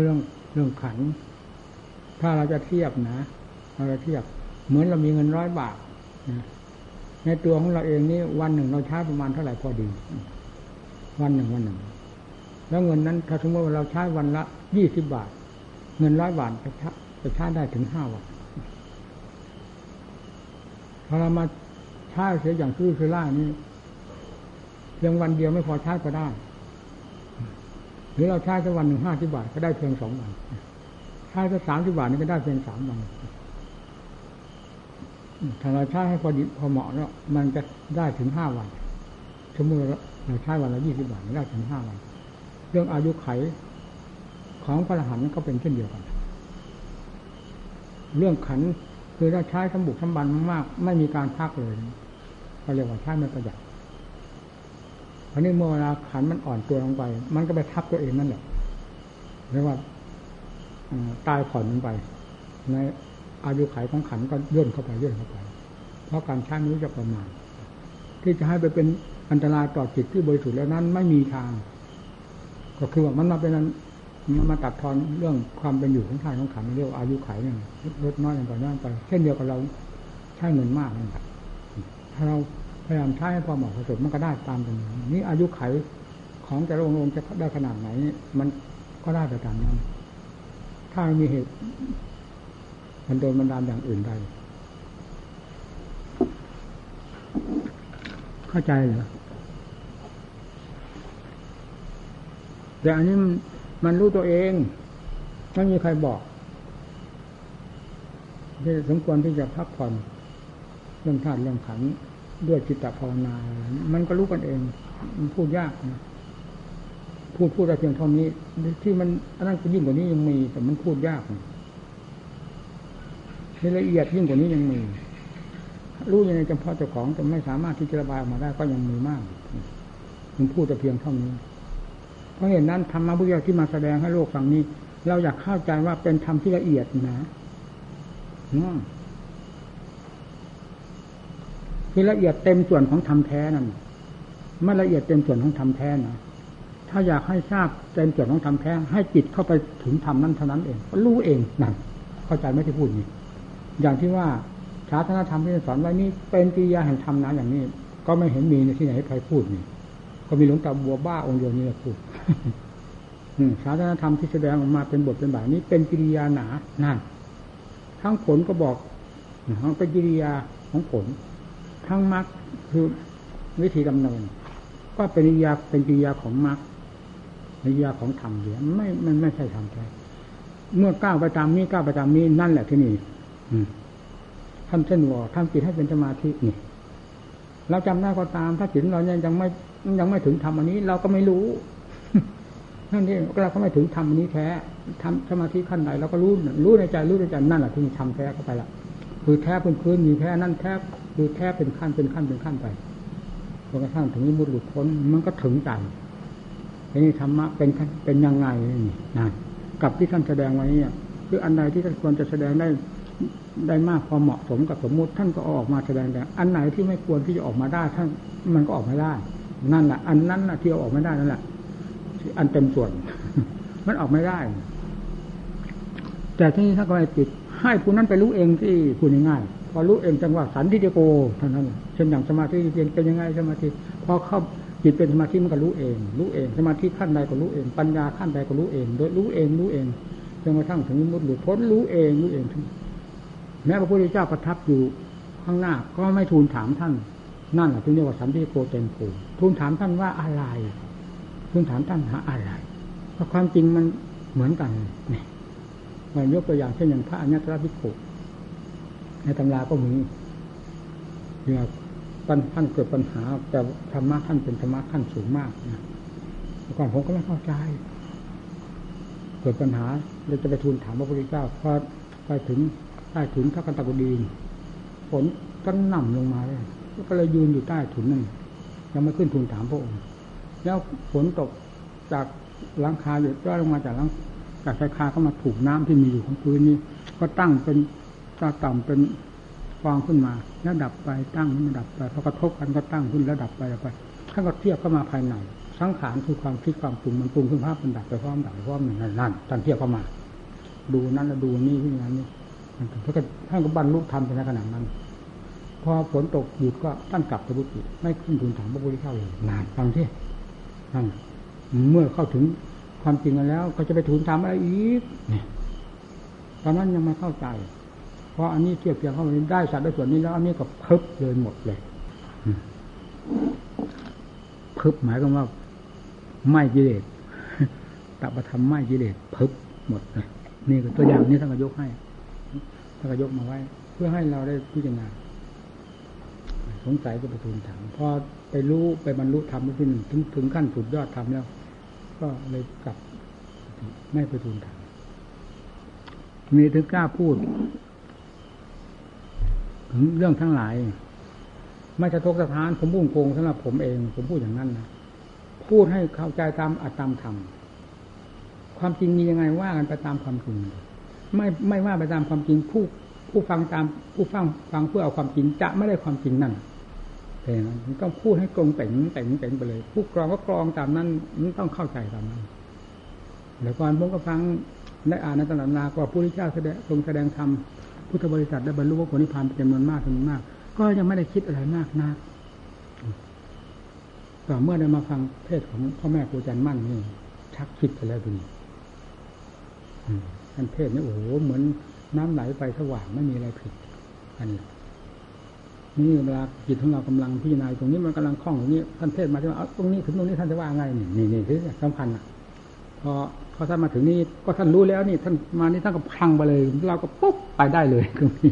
Speaker 1: เรื่องเรื่องขัน ถ้าเราจะเทียบนะเราจะเทียบ เหมือนเรามีเงินร้อยบาทนะในตัวของเราเองนี่วันหนึ่งเราใช้ประมาณเท่าไหร่พอดี วันหนึ่งวันหนึ่ง แล้วเงินนั้น ถ้าสมมติว่าเราใช้วันละยี่สิบบาท เงินร้อยบาทจะใช้จะใช้ได้ถึงห้าวันพอเรามาใช้เสียอย่างซื้อซื้อล่านี่เพียงวันเดียวไม่พอใช้ก็ได้ หรือเราใช้แค่วันหนึ่งห้าสิบาทก็ได้เพียงสองวันใช้แค่สามสิบาทนี่ก็ได้เพียงสามวันถ้าเราใช้ให้พอดีพอเหมาะแล้วมันจะได้ถึงห้าวันสมมติเราใช้วันละยี่สิบาทได้ถึงห้าวัน เรื่องอายุไขของพระอรหันต์ก็เป็นเช่นเดียวกัน เรื่องขันคือถ้าใช้สมบุกสมบันมาก ไม่มีการพักเลยก็เรียกว่าใช้ไม่ประหยัด อันนี้เมื่อเวลาขันมันอ่อนตัวลงไป มันก็ไปทับตัวเองนั่นแหละเรียกว่าตายผ่อนมันไป ในอายุขัยของขันก็ย่นเข้าไปย่นเข้าไป เพราะการใช้นี้จะประมาณ ที่จะให้ไปเป็นอันตรายต่อจิตที่บริสุทธิ์แล้วนั้นไม่มีทาง ก็คือว่ามันมาเป็นมันมาตัดทอนเรื่องความเป็นอยู่ของทานของขันเรียกว่าอายุขัยเนี่ยลดน้อยลงไปน้อยไป เช่นเดียวกับเราใช้เงินมากนั่นถ้าเรา ยายามใช้ให้พอเหมาะสมมันก็ได้ตามตรงนี้นี่อายุไขของแต่ละองค์จะได้ขนาดไหน มันก็ได้ไปตามนั้น ถ้ามีเหตุ มันโดนบันดาลอย่างอื่นใดเข้าใจเหรอแต่อันนี้มันรู้ตัวเองไม่มีใครบอกที่สมควรที่จะพักผ่อนเรื่องธาตุเรื่องขัน ด้วยจิตตภาวนา มันก็รู้กันเอง มันพูดยากนะพูดพูดได้เพียงเท่านี้ ที่มันอันนั้นยิ่งกว่านี้ยังมี แต่มันพูดยากในละเอียดยิ่งกว่านี้ยังมี รู้ยังไงจำเพาะเจ้าของแต่ไม่สามารถที่จะระบายออกมาได้ก็ยังมีมากมันพูดแต่เพียงเท่านี้ เพราะเห็นนั้นธรรมะพุทธเจ้าที่มาแสดงให้โลกฟังนี้ เราอยากเข้าใจว่าเป็นธรรมที่ละเอียดนะ คือละเอียดเต็มส่วนของธรรมแท้นั่นไม่ละเอียดเต็มส่วนของธรรมแท้นะถ้าอยากให้ทราบเต็มส่วนของธรรมแท้ ให้จิตเข้าไปถึงธรรมนั้นเท่านั้นเองรู้เองนั่นเข้าใจไม่ที่พูดนี่อย่างที่ว่าศาสนาธรรมที่สอนไว้นี่เป็นกิริยาแห่งธรรมนะอย่างนี้ ก็ไม่เห็นมีในที่ไหนใครพูดนี่ก็มีหลวงตาบัวบ้าองค์เดียวนี้พูดศาสนาธรรมที่แสดงออกมาเป็นบทเป็นบาทนี้เป็นกิริยาหนานั่นทั้งผลก็บอกเป็นกิริยาของผล ทั้งมรรคคือวิธีดำเนิน ก็เป็นกิยาเป็นกิยาของมรรคกิยาของธรรมเดียไม่มันไม่ใช่ธรรมแท้เมื่อก้าวไปตามนี้ก้าวไปตามนี้นั่นแหละที่นี่ทำเช่นวอทำจิตให้เป็นสมาธินี่เราจำได้ก็ตาม ถ้าจิตเรายังยังไม่ยังไม่ถึงธรรมอันนี้ เราก็ไม่รู้นั่นเองเราก็ไม่ถึงธรรมอันนี้แท้ทำสมาธิขั้นใดเราก็รู้รู้ในใจรู้ในใจนั่นแหละที่ทำแท้เข้าไปละคือแท้พื้นพื้นมีแท้นั่นแท้ คือแท้เป็นขั้นเป็นขั้นเป็นขั้นไปจนกระทั่งถึงมุดหลุดพ้นมันก็ถึงใจทีนี้ธรรมะเป็นเป็นยังไงนี่นะกับที่ท่านแสดงไว้เนี่ยคืออันใดที่ท่านควรจะแสดงได้ได้มากพอเหมาะสมกับสมมุติ ท่านก็ออกมาแสดงแต่อันไหนที่ไม่ควรที่จะออกมาได้ท่านมันก็ออกม่ได้นั่นแหละอันนั้นแหละที่เอาออกไม่ได้นั่นแหละอันเต็มส่วน มันออกไม่ได้ แต่ที่นี้ถ้านก็ไม่ปิด ให้ผู้นั้นไปรู้เองที่พูดง่ายๆ พอรู้เองจังว่าสันทิฏโกเท่านั้นเช่นอย่างสมาธิเพียงเป็นยังไงสมาธิพอเข้าจิตเป็นสมาธิมันก็รู้เอง รู้เอง สมาธิขั้นใดก็รู้เอง ปัญญาขั้นใดก็รู้เอง โดยรู้เองรู้เองจนกระทั่งถึงมุดหลุดพ้นรู้เองรู้เองแม้พระพุทธเจ้าประทับอยู่ข้างหน้าก็ไม่ทูลถามท่านนั่นแหละที่เรียกว่าสันติโกเต็มภูมิทูลถามท่านว่าอะไรทูลถามท่านหาอะไรเพราะความจริงมันเหมือนกันนี่ยมันยกตัวอย่างเช่นอย่างพระอญญตระพิโก ในตำราก็มีเนี่ยปัญท่านเกิดปัญหา แต่ธรรมะท่านเป็นธรรมะขั้นสูงมากนะก่อนผมก็ไม่เข้าใจ เกิดปัญหาเราจะไปทูลถามพระพุทธเจ้าพอไปถึงใต้ถุนพระกันตะกุดีฝนก็หน่ำลงมาเลยก็เลยยืนอยู่ใต้ถุนนั่นยังไม่ขึ้นทูลถามพระองค์ แล้วฝนตกจากหลังคาอยู่ย่อยลงมาจากหลังจากชายคาก็มาถูกน้ำที่มีอยู่ของพื้นนี้ ก็ตั้งเป็น ตาต่ำเป็นฟองขึ้นมาแล้วดับไปตั้งมันดับไปพอกระทบกันก็ตั้งขึ้นแล้วดับไปดับไปท่านก็เทียบเข้ามาภายในสังขารคือความคิดความปรุงมันปรุงขึ้นภาพมันดับไปพร้อมดับไปพร้อมหนึ่งนั่นท่านเทียบเข้ามา ดูนั้นแล้วดูนี่ที่นั้นนี่ท่านก็ท่านก็บรรลุธรรมในขณะนั้นพอฝนตกหยุดก็ท่านกลับไปบุตรไม่ขึ้นทุนถามพระพุทธเจ้าเลยนานฟังที่นั่นเมื่อเข้าถึงความจริงแล้ว ก็จะไปทูลถามอะไรอีกตอนนั้นยังไม่เข้าใจ เพราะอันนี้เทียบเทียงเข้าไปได้สัตว์ได้ส่วนนี้แล้ว อันนี้ก็เพิบเลยหมดเลยเพิบหมายความว่าไม่กิเลสตับธรรมไม่กิเลสเพิบหมดเลยนี่ก็ตัวอย่างนี้ท่านก็ยกให้ท่านก็ยกมาไว้ เพื่อให้เราได้พิจารณาสงสัยก็ไปทูลถามพอไปรู้ไปบรรลุธรรมที่หนึ่งถึงถึงขั้นสุดยอดธรรมแล้ว ก็เลยกลับไม่ไปทูลถามมีถึงกล้าพูด เรื่องทั้งหลาย ไม่สะทกสะท้าน ผมบุ้งโกงสำหรับผมเอง ผมพูดอย่างนั้นนะพูดให้เข้าใจตามอัตตามธรรมความจริงมียังไงว่ากันไปตามความจริง ไม่ไม่ว่าไปตามความจริงผู้ผู้ฟังตามผู้ฟังฟังเพื่อเอาความจริงจะไม่ได้ความจริงนั่นแต่มันต้องพูดให้ตรงแต่งแต่งแต่งไปเลย ผู้กรองก็กรองตามนั้นมันต้องเข้าใจตามนั้นแล้วก่อนผมก็ฟังได้อ่านในตำรานาก็ผู้ที่เจ้าแสดงทรงแสดงธรรม พุทธบริษัทได้บรรลุว่าผลนิพพานเป็นจำนวนมากจำนวนมาก ก็ยังไม่ได้คิดอะไรมากนะต่อเมื่อได้มาฟังเทศของพ่อแม่ครูจันมั่นนี่ชักคิดไปแล้วดีท่านเทศนี่โอ้โหเหมือนน้ำไหลไปสว่างไม่มีอะไรผิด อันนี้นี่เวลาจิตของเรากำลังพิจารณาตรงนี้มันกำลังคล่องตรงนี้ท่านเทศมาที่ว่าตรงนี้ถึงตรงนี้ท่านจะว่าไงนี่นี่นี่คือสำคัญอะพอ พอท่านมาถึงนี่ก็ท่านรู้แล้วนี่ท่านมานี่ท่านก็พังไปเลย เราก็ปุ๊บไปได้เลยคือมี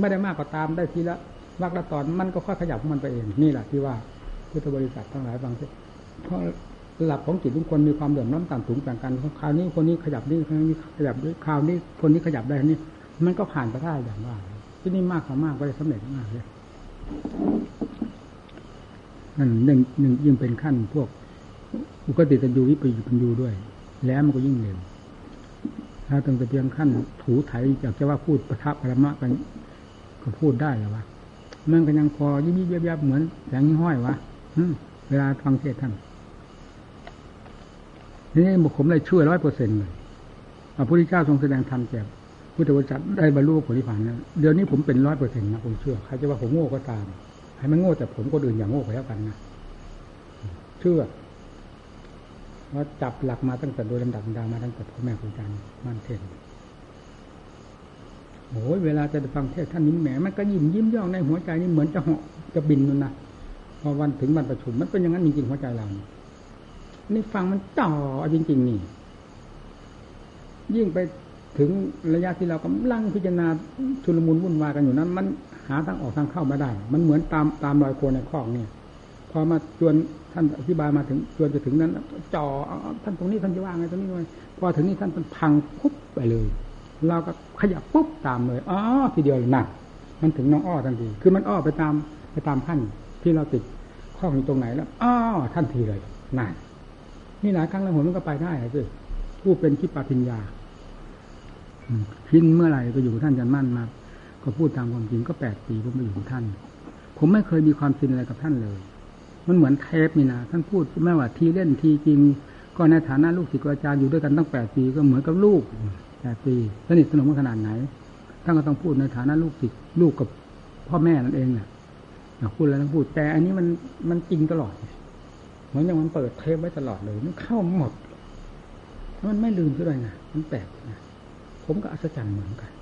Speaker 1: ไม่ได้มากก็ตามได้ทีละวักละตอนมันก็ค่อยขยับมันไปเองนี่แหละที่ว่าพุทธบริษัททั้งหลายบางทีเพราะหลักของจิตทุกคนมีความเดือดร้อนต่างสูงต่างกันคราวนี้คนนี้ขยับนี่คราวนี้ขยับคราวนี้คนนี้ขยับได้นี่มันก็ผ่านไปได้อย่างว่าที่นี่มากกว่ามากก็ได้สำเร็จมากเลยนั่นหนึ่งหนึ่งยิ่งเป็นขั้นพวกอุกติตันยูวิปยุปันยูด้วย แล้วมันก็ยิ่งเร็วถ้าตั้งแต่เพียงขั้นถูไถอยากจะว่าพูดประทับปรมะกันก็พูดได้หรอวะมันก็ยังพอยิบยิบยับเหมือนแสงห้อยวะเวลาฟังเทศท่านนี่บุคคลเลยช่วยร้อยเปอร์เซ็นต์เลยพระพุทธเจ้าทรงแสดงธรรมแก่พุทธวจนะได้บรรลุผลนิพพานนะเดี๋ยวนี้ผมเป็นร้อยเปอร์เซ็นต์นะผมเชื่อใครจะว่าผมโง่ก็ตาม ให้มันโง่แต่ผมก็อื่นอย่างโง่ไปแล้วกันนะเชื่อ ว่าจับหลักมาตั้งแต่โดยลำดับดามาตั้งแต่พ่อแม่ครูอาจารย์มั่นเทศโอ้ยเวลาจะฟังเทศท่านนี้แหมมันก็ยิ้มยิ้มย่องในหัวใจนี่เหมือนจะเหาะจะบินนั่นนะพอวันถึงวันประชุมมันเป็นอย่างนั้นจริงๆหัวใจเรานี่ฟังมันจ่อจริง ๆ นี่ ยิ่งไปถึงระยะที่เรากำลังพิจารณาชุลมุนวุ่นวายกันอยู่นั้น มันหาทางออกทางเข้าไม่ได้ มันเหมือนตามตามรอยโคนในคลองเนี่ย พอมาจวนท่านอธิบายมาถึงจวนจะถึงนั้นจ่อท่านตรงนี้ท่านจะว่าไงตรงนี้ไงพอถึงนี้ท่านมันพังปุ๊บไปเลย เราก็ขยับปุ๊บตามเลยอ๋อทีเดียวหนักมันถึงน้องอ้อทันทีคือมันอ้อไปตามไปตามขั้นที่เราติดข้องอยู่ตรงไหนแล้วอ้อท่านทีเลยนั่นนี่หลายครั้งแล้วผมมันก็ไปได้สิผู้เป็นคิดปาปิญญาคิดเมื่อไหร่ไปอยู่ท่านจันมั่นมาก็พูดตามความจริงก็แปดปีผมไปอยู่ท่าน ผมไม่เคยมีความชินอะไรกับท่านเลย มันเหมือนเทปนี่นะท่านพูดไม่ว่าทีเล่นทีจริง ก็ในฐานะลูกศิษย์อาจารย์อยู่ด้วยกันตั้งแปดปีก็เหมือนกับลูกแปดปีสนิทสนมกันขนาดไหนท่านก็ต้องพูดในฐานะลูกศิษย์ลูกกับพ่อแม่นั่นเองเนี่ยพูดแล้วต้องพูด แต่อันนี้มันมันจริงตลอดเหมือนอย่างมันเปิดเทปไว้ตลอดเลยมันเข้าหมดมันไม่ลืมด้วยนะมันแปลกนะผมก็อัศจรรย์เหมือนกัน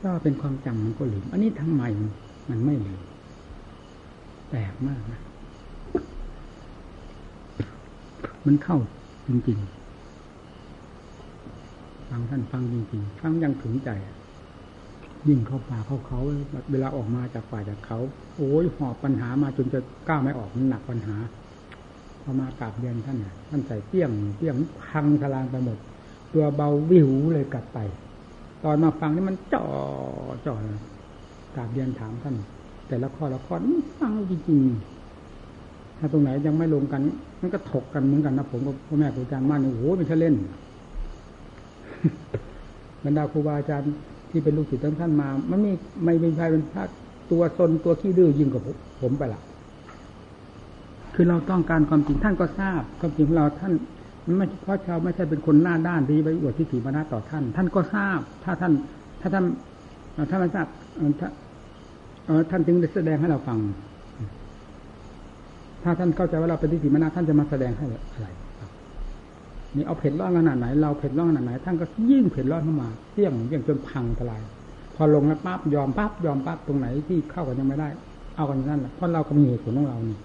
Speaker 1: ถ้าเป็นความจำมันก็ลืม อันนี้ทำไมมันไม่ลืมแปลกมากนะ มันเข้าจริงๆ ฟังท่านฟังจริงๆ ฟังยังถึงใจ ยิ่งเข้าป่าเข้าเขา เวลาออกมาจากป่าจากเขา โอ้ยหอบปัญหามาจนจะก้าวไม่ออกมันหนักปัญหาพอมากราบเรียนท่านเนี่ยท่านใส่เปี้ยงเปี้ยงพังทลางไปหมด ตัวเบาวิวเลยกลับไป ตอนมาฟังนี่มันจ่อจ่อกราบเรียนถามท่าน แต่ละข้อละข้อฟังจริงๆถ้าตรงไหนยังไม่ลงกัน มันก็ถกกันเหมือนกันนะผมกับพ่อแม่ครูอาจารย์มั่นโอ้โหไม่ใช่เล่นบรรดาครูบาอาจารย์ที่เป็นลูกศิษย์ทั้งท่านมา มันไม่ไม่เป็นใครเป็นพระตัวตนตัวขี้ดื้อยิ่งกว่าผมไปละคือเราต้องการความจริงท่านก็ทราบความจริงของเราท่านไม่เพราะชาวไม่ใช่เป็นคนหน้าด้านที่ไปอวดที่ถีมานาต่อท่าน ท่านก็ทราบ ถ้าท่าน ถ้าท่านถ้าไม่ทราบท่านจึงได้แสดงให้เราฟัง ถ้าท่านเข้าใจว่าเราเป็นทิฏฐิมานะท่านจะมาแสดงให้อะไรนี่เอาเผ็ดร้อนขนาดไหนเราเผ็ดร้อนขนาดไหนท่านก็ยิ่งเผ็ดร้อนเข้ามาเสี่ยงเสี่ยงจนพังทลาย พอลงแล้วปั๊บยอมปั๊บยอมปั๊บตรงไหนที่เข้ากันยังไม่ได้ เอากันนั่นแหละเพราะเราก็มีเหตุผลของเรานี่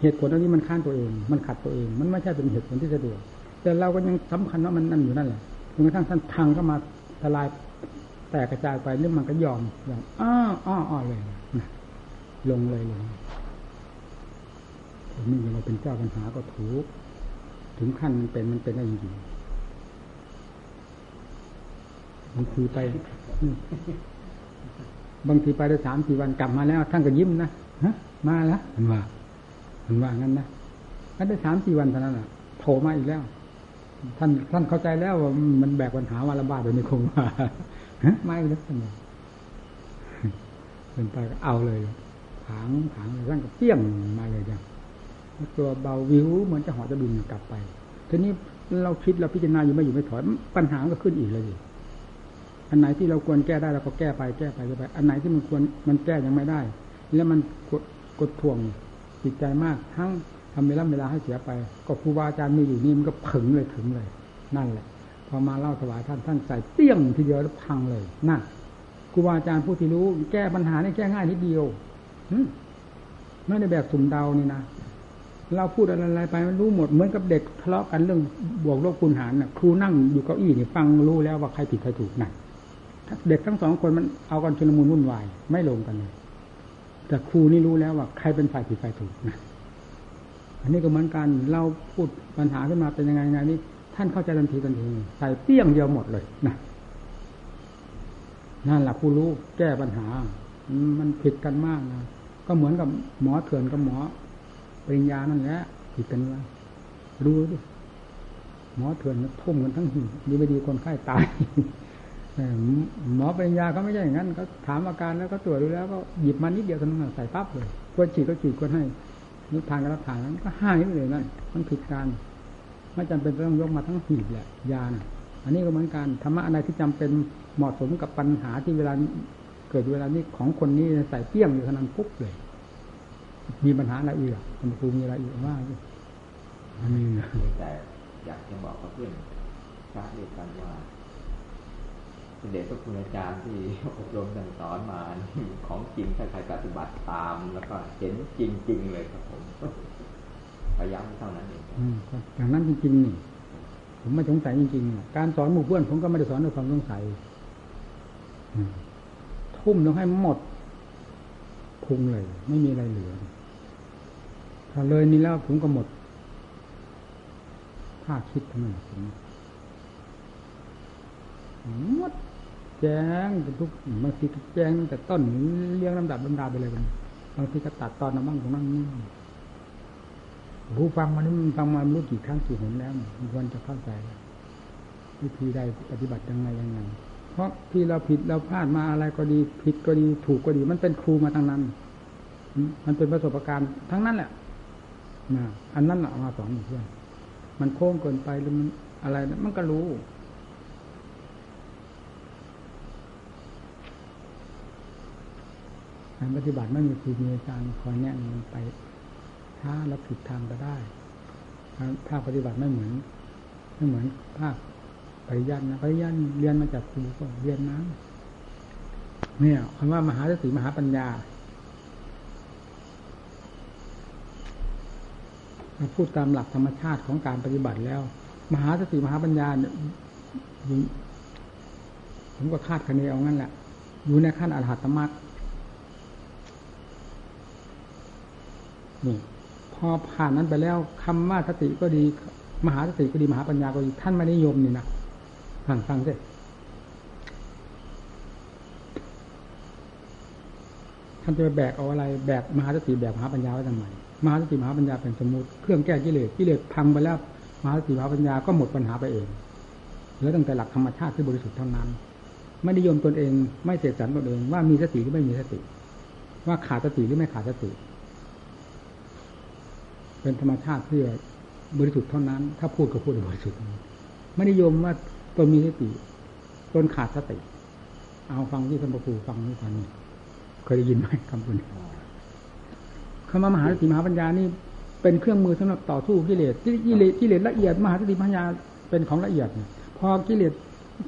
Speaker 1: เหตุผลอันนี้มันข้านตัวเอง มันขัดตัวเอง มันไม่ใช่เป็นเหตุผลที่สะดวกแต่เราก็ยังสำคัญว่ามันนั่นอยู่นั่นแหละจนกระทั่งท่านพังเข้ามาทลายแตกกระจายไปนี่มันก็ยอมยอมอ้ออ้ออ้อเลยลงเลยลง นี่เราเป็นเจ้าปัญหาก็ถูก ถึงขั้นมันเป็นมันเป็นได้จริงบางทีไปบางทีไปได้สามสี่วันกลับมาแล้วท่านก็ยิ้มนะฮะมาแล้วมันว่ามันว่างั้นนะก็ได้สามสี่วันเท่านั้นแหะโผล่มาอีกแล้ว ท่านท่านเข้าใจแล้วว่ามันแบกปัญหาวันละบาทโดยไม่คงมาฮะไม่แล้วท่านเป็นไปก็เอาเลยผางผางเลยท่านก็เปี้ยงมาเลยจ้ะ ตัวเบาวิวเหมือนจะหอจะบินกลับไปทีนี้เราคิดเราพิจารณาอยู่ไม่อยู่ไม่ถอยปัญหาก็ขึ้นอีกเลยอันไหนที่เราควรแก้ได้เราก็แก้ไปแก้ไปไป อันไหนที่มันควรมันแก้ยังไม่ได้ แล้วมันกดกดทวงจิตใจมาก ทั้งทำเวลาเวลาให้เสียไป ก็ครูบาอาจารย์มีอยู่นี่มันก็ผึ่งเลยถึงเลย นั่นแหละ พอมาเล่าถวายท่านท่านใส่เปี้ยงทีเดียวแล้วพังเลยนั่นครูบาอาจารย์ผู้ที่รู้ แก้ปัญหานี่แก้ง่ายนิดเดียวไม่ได้แบบสุ่มเดานี่นะ เราพูดอะไรไปมันรู้หมดเหมือนกับเด็กทะเลาะกันเรื่องบวกลบคูณหารน่ะครูนั่งอยู่เก้าอี้นี่ฟังรู้แล้วว่าใครผิดใครถูกนั่นเด็กทั้งสองคนมันเอากันชนมุนวุ่นวายไม่ลงกันเลยแต่ครูนี่รู้แล้วว่าใครเป็นฝ่ายผิดฝ่ายถูกนะอันนี้ก็เหมือนกันเราพูดปัญหาขึ้นมาเป็นยังไงไงนี่ท่านเข้าใจทันทีทันทีใส่เปี้ยงเดียวหมดเลยนะนั่นแหละผู้รู้แก้ปัญหา มันผิดกันมากนะก็เหมือนกับหมอเถื่อนกับหมอ ปริญญานั่นแหละผิดกันว่ารู้ดิหมอเถื่อนทุ่มกันทั้งหีดีไม่ดีคนไข้ตายหมอปริญญาก็ไม่ใช่อย่างนั้นก็ถามอาการแล้วก็ตรวจดูแล้ว ก็หยิบมานิดเดียวเท่านั้นใส่ปั๊บเลยควรฉีดก็ฉีดควรให้นิทานก็รับทานนั้นก็ห้เลยนั่นมันผิดการไม่จำเป็นต้องยกมาทั้งหีบแหละยานะอันนี้ก็เหมือนกันธรรมะอะไรที่จำเป็นเหมาะสมกับปัญหาที่เวลาเกิดเวลานี้ของคนนี้ใส่เปี้ยงอยู่ขนาดปุ๊บเลย มีปัญหาอะไรอีกอะคุณครูมีอะไรอีกว่า
Speaker 2: อันนี้แต่อยากจะบอกกับเพื่อนชาติเดียวกันว่าเด็จพระคุณอาจารย์ที่อบรมสั่งสอนมาของจริงถ้าใครปฏิบัติตามแล้วก็เห็นจริง ๆ เลยครับผมพยายามเท่านั้นเอง
Speaker 1: อย่างนั้นจริงๆนี่ผมไม่สงสัยจริงๆการสอนหมู่เพื่อนผมก็ไม่ได้สอนด้วยความสงสัยทุ่มลงให้หมดพุงเลย ไม่มีอะไรเหลือ ถ้าเลยนี่แล้วผมก็หมดถ้าคิดทำไมผมหมดแจ้งทุกบางทีก็แจ้งแต่ต้นเลี้ยงลำดับลำดาไปเลยบางทีก็ตัดตอนน้ำมั่งตรงนั้นนี่ผู้ฟังมันฟังมาไม่รู้กี่ครั้งกี่หนแล้วมันควรจะเข้าใจวิธีใดปฏิบัติยังไงยังไง เพราะที่เราผิดเราพลาดมาอะไรก็ดีผิดก็ดีถูกก็ดี มันเป็นครูมาทั้งนั้น มันเป็นประสบการณ์ทั้งนั้นแหละ อันนั้นเอามาสอนเพื่อนมันโค้งเกินไปหรือมันอะไรนะมันก็รู้ การปฏิบัติไม่มีครูมีอาจารย์คอยแนะนำไปถ้าเราผิดทางก็ได้ภาคปฏิบัติไม่เหมือนไม่เหมือนภาคปริยัตินะปริยัติเรียนมาจากครูก็เรียนมาเนี่ยคำว่ามหาสติมหาปัญญา พูดตามหลักธรรมชาติของการปฏิบัติแล้ว มหาสติมหาปัญญาเนี่ยผมก็คาดคะเนเอางั้นแหละ อยู่ในขั้นอรหัตมรรคนี่พอผ่านนั้นไปแล้วคำว่าสติก็ดี มหาสติก็ดีมหาปัญญาก็ดีท่านไม่นิยมนี่นะฟังฟังสิท่านจะไปแบกเอาอะไร แบกมหาสติแบกมหาปัญญาไว้ทำไม มหาสติมหาปัญญาเป็นสมมติเครื่องแก้กิเลสกิเลสพังไปแล้วมหาสติมหาปัญญาก็หมดปัญหาไปเองแล้วตั้งแต่หลักธรรมชาติที่บริสุทธิ์เท่านั้น ไม่นิยมตนเองไม่เสกสรรตนเองว่ามีสติหรือไม่มีสติ ว่าขาดสติหรือไม่ขาดสติ เป็นธรรมชาติที่บริสุทธิ์เท่านั้น ถ้าพูดก็พูดบริสุทธิ์ไม่นิยมว่าตนมีสติตนขาดสติ เอาฟังที่ท่านพระครูฟังนี่ฟังนี่เคยได้ยินไหมคำพูด คำว่ามหาสติมหาปัญญานี่เป็นเครื่องมือสำหรับต่อสู้กิเลสกิเลสกิเลสละเอียดมหาสติปัญญาเป็นของละเอียด พอกิเลส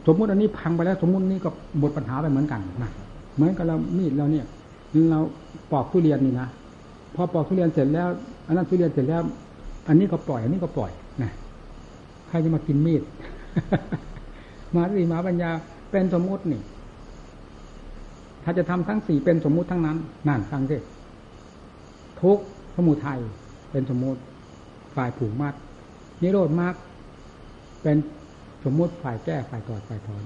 Speaker 1: สมมุติอันนี้พังไปแล้ว สมมุตินี้ก็หมดปัญหาไปเหมือนกันนะเหมือนกับเรามีดเราเนี่ยเราปอกทุเรียนนี่นะพอปอกทุเรียนเสร็จแล้วอันนั้นทุเรียนเสร็จแล้ว อันนี้ก็ปล่อย อันนี้ก็ปล่อยนะใครจะมากินมีดมาสีมหาปัญญาเป็นสมมุตินี่ถ้าจะทำทั้งสี่เป็นสมมุติทั้งนั้นนั่นฟังสิ ทุกสมุทัยเป็นสมมุติฝ่ายผูกมัดนิโรธมากเป็นสมมุติฝ่ายแก้ฝ่ายถอดฝ่ายถอน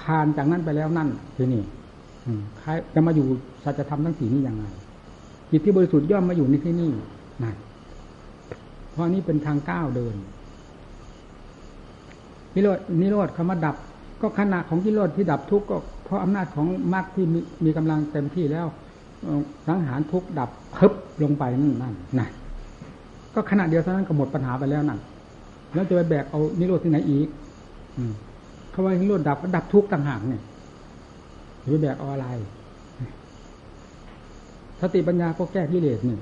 Speaker 1: ผ่านจากนั้นไปแล้วนั่นทีนี่ใครจะมาอยู่สัจธรรมทั้งสี่นี้ยังไงจิตที่บริสุทธิ์ย่อมมาอยู่ในที่นี่นั่นเพราะนี้เป็นทางก้าวเดิน นิโรดนิโรธคำว่าดับ ก็ขณะของนิโรธที่ดับทุกข์ก็เพราะอำนาจของมรรคที่มีมีกำลังเต็มที่แล้ว สังหารทุกดับพึบลงไปนั่นนั่นนั่นก็ขณะเดียวเท่านั้นก็หมดปัญหาไปแล้วนั่นแล้วจะไปแบกเอานิโรธที่ไหนอีก อืมเขาว่านิโรธดับก็ดับทุกต่างหากเนี่ยจะไปแบกเอาอะไรสติปัญญาก็แก้กิเลสนี่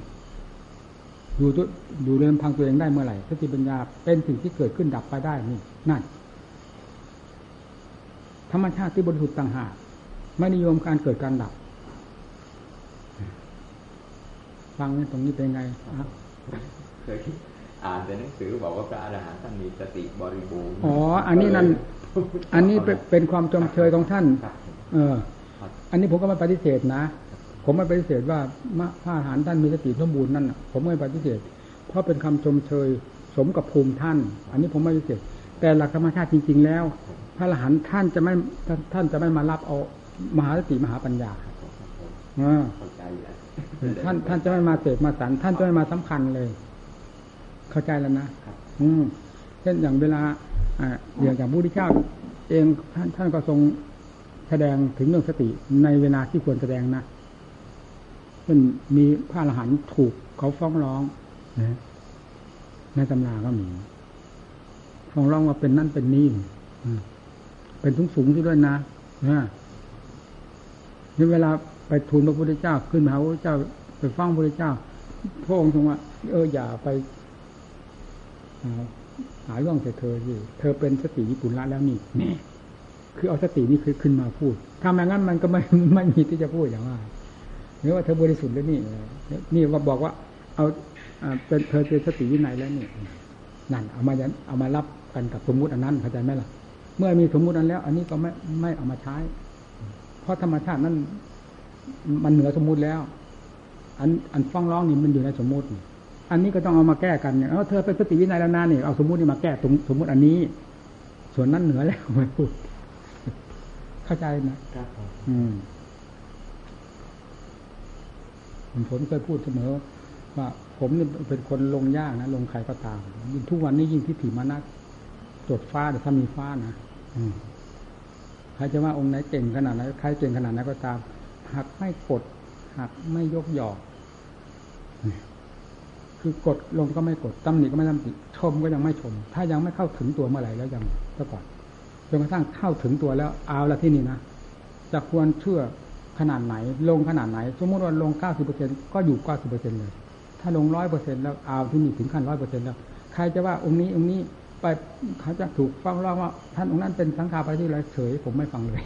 Speaker 1: อยู่ตัวอยู่เริ่มพังตัวเองได้เมื่อไหร่สติปัญญาเป็นสิ่งที่เกิดขึ้นดับไปได้นี่นั่น ธรรมชาติที่บริสุทธิ์ต่างหากไม่นิยมการเกิดการดับ ฟังนี่ตรงนี้เป็นไง
Speaker 2: เคยอ่านแต่หนังสือบอกว่าพระอรหันต์ท่านมีสติบริบูรณ์
Speaker 1: อ๋อ อันนี้นั่น อันนี้เป็นความจมเชยของท่าน เออ อันนี้ผมก็ไม่ปฏิเสธนะ ผมไม่ปฏิเสธว่าพระอาหารท่านมีสติสมบูรณ์นั่นผมไม่ปฏิเสธ เพราะเป็นคำชมเชยสมกับภูมิท่าน อันนี้ผมไม่ปฏิเสธ แต่หลักธรรมชาติจริง ๆ แล้ว พระอรหันต์ท่านจะไม่ท่านจะไม่มารับเอามหาสติมหาปัญญา ท่านท่านจะไม่มาเสกมาสันท่านจะไม่มาสำคัญเลย เข้าใจแล้วนะอืมเช่นอย่างเวลาอ่าอย่างอย่างพระพุทธเจ้าเองท่านท่านก็ทรงแสดงถึงเรื่องสติในเวลาที่ควรแสดงนะเช่นมีพระอรหันต์ถูกเขาฟ้องร้องนะในตำราก็มีฟ้องร้องว่าเป็นนั่นเป็นนี่เป็นสูงสูงที่ด้วยนะนะนี่เวลา ไปทูลพระพุทธเจ้าขึ้นมาพระพุทธเจ้าไปฟังพระพุทธเจ้าพระองค์ทรงว่า เอออย่าไปหาเรื่องแต่เธอสิเธอเป็นสติญี่ปุ่นละแล้วนี่นี่คือเอาสตินี่คือขึ้นมาพูดถ้าไม่งั้นมันก็ไม่ไม่มีที่จะพูดอย่างว่าหรือว่าเธอบริสุทธิ์แล้วนี่นี่ว่าบอกว่า เอาเป็นเธอเป็นสติวินัยแล้วนี่นั่นเอามาเอามารับกันกับสมมุติอันนั้นเข้าใจไหมล่ะ เมื่อมีสมมุติอันแล้ว อันนี้ก็ไม่ไม่เอามาใช้ เพราะธรรมชาตินั้น มันเหนือสมมุติแล้ว อันอันฟ้องร้องนี่มันอยู่ในสมมุติ อันนี้ก็ต้องเอามาแก้กันเนี่ยเธอเป็นสติวินัยแล้วนะนี่เอาสมมุตินี่มาแก้สมสมมุติอันนี้ ส่วนนั้นเหนือแล้วไม่พูดเข้าใจนะครับอืมผมเคยพูดเสมอว่าผมนี่เป็นคนลงยากนะลงใครก็ตามยิ่งทุกวันนี้ยิ่งทิฏฐิมานักจดฟ้าหรือถ้ามีฟ้านะอืมใครจะว่าองค์ไหนเก่งขนาดไหนใครเก่งขนาดไหนก็ตาม หากไม่กดหากไม่ยกหยอกคือกดลงก็ไม่กดตำหนิก็ไม่ตำหนิชมก็ยังไม่ชม ถ้ายังไม่เข้าถึงตัวเมื่อไหร่แล้วยังก็ก่อนจนกระทั่งเข้าถึงตัวแล้วเอาละที่นี่นะจะควรเชื่อขนาดไหน ลงขนาดไหน สมมติว่าลงเก้าสิบเปอร์เซ็นก็อยู่เก้าสิบเปอร์เซ็นเลย ถ้าลงร้อยเปอร์เซ็นแล้วเอาที่นี่ถึงขั้นร้อยเปอร์เซ็นแล้ว ใครจะว่าองค์นี้องค์นี้ไปเขาจะถูกฟ้องร้องว่า ท่านองค์นั้นเป็นสังฆาปฏิไรเฉยผมไม่ฟังเลย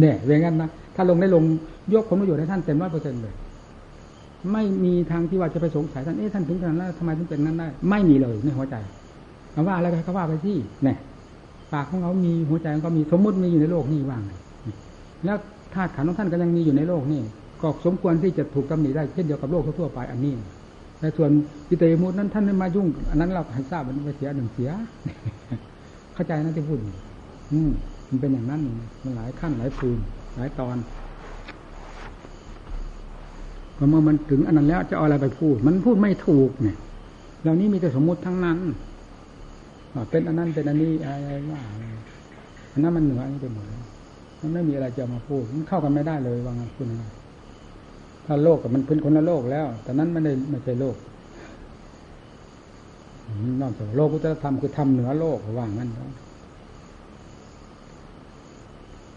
Speaker 1: แน่เรื่องนั้นนะ ถ้าลงได้ลงยกผลประโยชน์ให้ท่านเต็มร้อยเปอร์เซ็นต์เลย ไม่มีทางที่ว่าจะไปสงสัยท่านเอ๊ะท่านถึงขนาดนั้นทำไมถึงเป็นนั้นได้ ไม่มีเลยในหัวใจคำว่าอะไรเขาว่าไปที่เนี่ยปากของเขามีหัวใจของเขามีสมมติมีอยู่ในโลกนี่ว่างแล้วธาตุขันธ์ของท่านก็ยังมีอยู่ในโลกนี่ก็สมควรที่จะถูกตำหนิได้เช่นเดียวกับโลกทั่วไปอันนี้แต่ส่วนพิเตมุตนั้นท่านไม่มายุ่ง อันนั้นเราให้ทราบมันไปเสียหนึ่งเสีย เข้าใจนะที่พูดอืมมันเป็นอย่างนั้นมันหลายขั้นหลายภูมิ หลายตอนพอเมื่อมันถึงอันนั้นแล้วจะเอาอะไรไปพูด มันพูดไม่ถูกเนี่ยเหล่านี้มีแต่สมมุติทั้งนั้นเป็นอันนั้นเป็นอันนี้อะไรว่าอันนั้นมันเหนืออันนี้ไปหมดมันไม่มีอะไรจะมาพูดมันเข้ากันไม่ได้เลยว่างั้นคุณถ้าโลกกับมันเป็นคนละโลกแล้ว แต่นั้นไม่ได้ไม่ใช่โลกนอกจากโลกพุทธธรรมคือทำเหนือโลกว่างั้น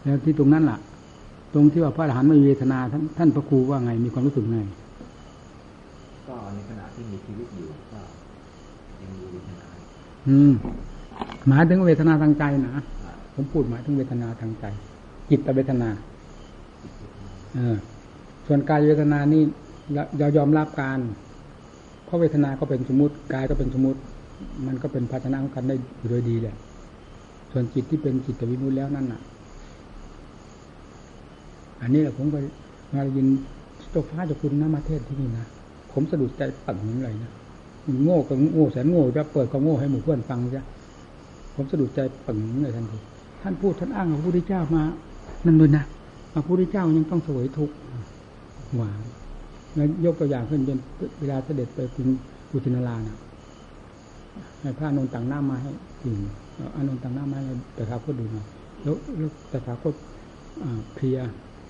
Speaker 1: แล้วที่ตรงนั้นล่ะ ตรงที่ว่าพระอรหันต์ไม่เวทนาท่านท่านพระครูว่าไงมีความรู้สึกไง
Speaker 2: ก็ในขณะที่มีชีวิตอยู่ก็ยังมีเวทนา
Speaker 1: อืมหมายถึงเวทนาทางใจนะผมพูดหมายถึงเวทนาทางใจ จิตเวทนาเออส่วนกายเวทนานี่เรายอมรับการเพราะเวทนาก็เป็นสมมติกายก็เป็นสมมติ มันก็เป็นภาชนะของกันได้โดยดีแหละส่วนจิตที่เป็นจิตวิมุตแล้วนั่นน่ะ อันนี้แหละผมก็มายินตัวฟ้าจะคุณนะมาเทศที่นี่นะผมสะดุดใจปั่นอย่างไรนะโง่ก็โง่แสนโง่จะเปิดก็โง่ให้หมู่เพื่อนฟังจ้ะผมสะดุดใจปั่นเลยทันทีท่านพูดท่านอ้างพระพุทธเจ้ามา นั่นเลยนะพระพุทธเจ้ายังต้องเสวยทุกข์หวานแล้วยกตัวอย่างขึ้นเป็นเวลาเสด็จไปถึงกุชินารานะให้พระนนต่างหน้ามาให้ดื่มอานนต่างหน้ามาให้แต่ถาคตดูหน่อยแล้วแต่ถาคตเพลีย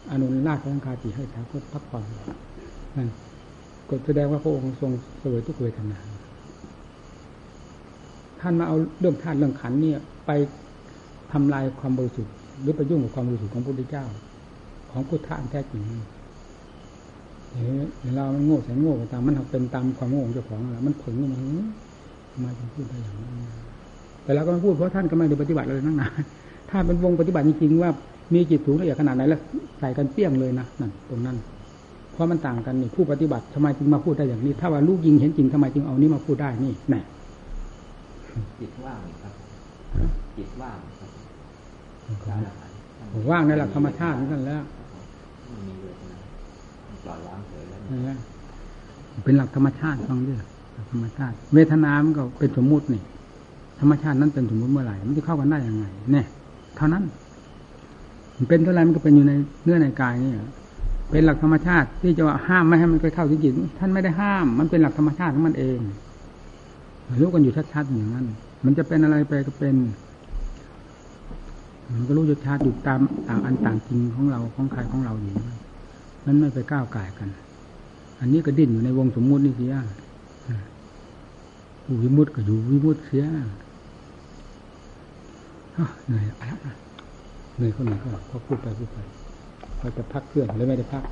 Speaker 1: อานนากสังคาติให้ถาคตพักผ่อนนั่นก็แสดงว่าพระองค์ทรงเสวยทุกเวทนาท่านมาเอาเรื่องธาตุเรื่องขันเนี่ย ไปทำลายความบริสุทธิ์หรือไปยุ่งกับความบริสุทธิ์ของพระพุทธเจ้า ของพุทธะแท้จริงเวลามันโง่แสนโง่ตามมันเป็นตามความโง่ของเจ้าของแล้วมันผึ่งมันมาถึงพูดได้อย่างนั้นแต่เราก็ม่พูดเพราะท่านก็ไม่ได้ปฏิบัติเลยนั่งนานถ้าเป็นวงปฏิบัติจริงๆว่า มีจิตสูงละเอียดขนาดไหนแล้วใส่กันเปี้ยงเลยนะนั่นตรงนั้น เพราะมันต่างกันนี่ผู้ปฏิบัติทำไมจึงมาพูดได้อย่างนี้ ถ้าว่าลูกยิงเห็นจริงทำไมจึงเอานี้มาพูดได้นี่แน่
Speaker 2: จิตว่างครับจิตว่างครับ
Speaker 1: ว่างในหลักธรรมชาตินั่นแล้ว
Speaker 2: มีเวทนาปล่อยวางเฉยแล้ว
Speaker 1: เป็นหลักธรรมชาติฟังด้วยธรรมชาติ เวทนามันก็เป็นสมมุตินี่ธรรมชาตินั้นเป็นสมมุติเมื่อไหร่มันจะเข้ากันได้ยังไงเนี่ยเท่านั้นมัน เป็นเท่าไรมันก็เป็นอยู่ในเนื้อในกายนี่เป็นหลักธรรมชาติที่จะว่าห้ามไม่ให้มันไปเข้าที่จิตท่านไม่ได้ห้าม มันเป็นหลักธรรมชาติของมันเองรู้กันอยู่ชัดๆอย่างนั้น มันจะเป็นอะไรไปก็เป็นมันก็รู้ชัดๆอยู่ตามต่างอันต่างจริงของเราของใครของเราอยู่นั้นไม่ไปก้าวไก่กัน อันนี้ก็ดิ้นอยู่ในวงสมมุตินี่สิอ่วิมุตก็อยู่วิมุตเสียเหนื่อยอะ เหนื่อยเขาเหนื่อยก็พูดไปพูดไปเขาจะพักเครื่องหรือไม่ได้พัก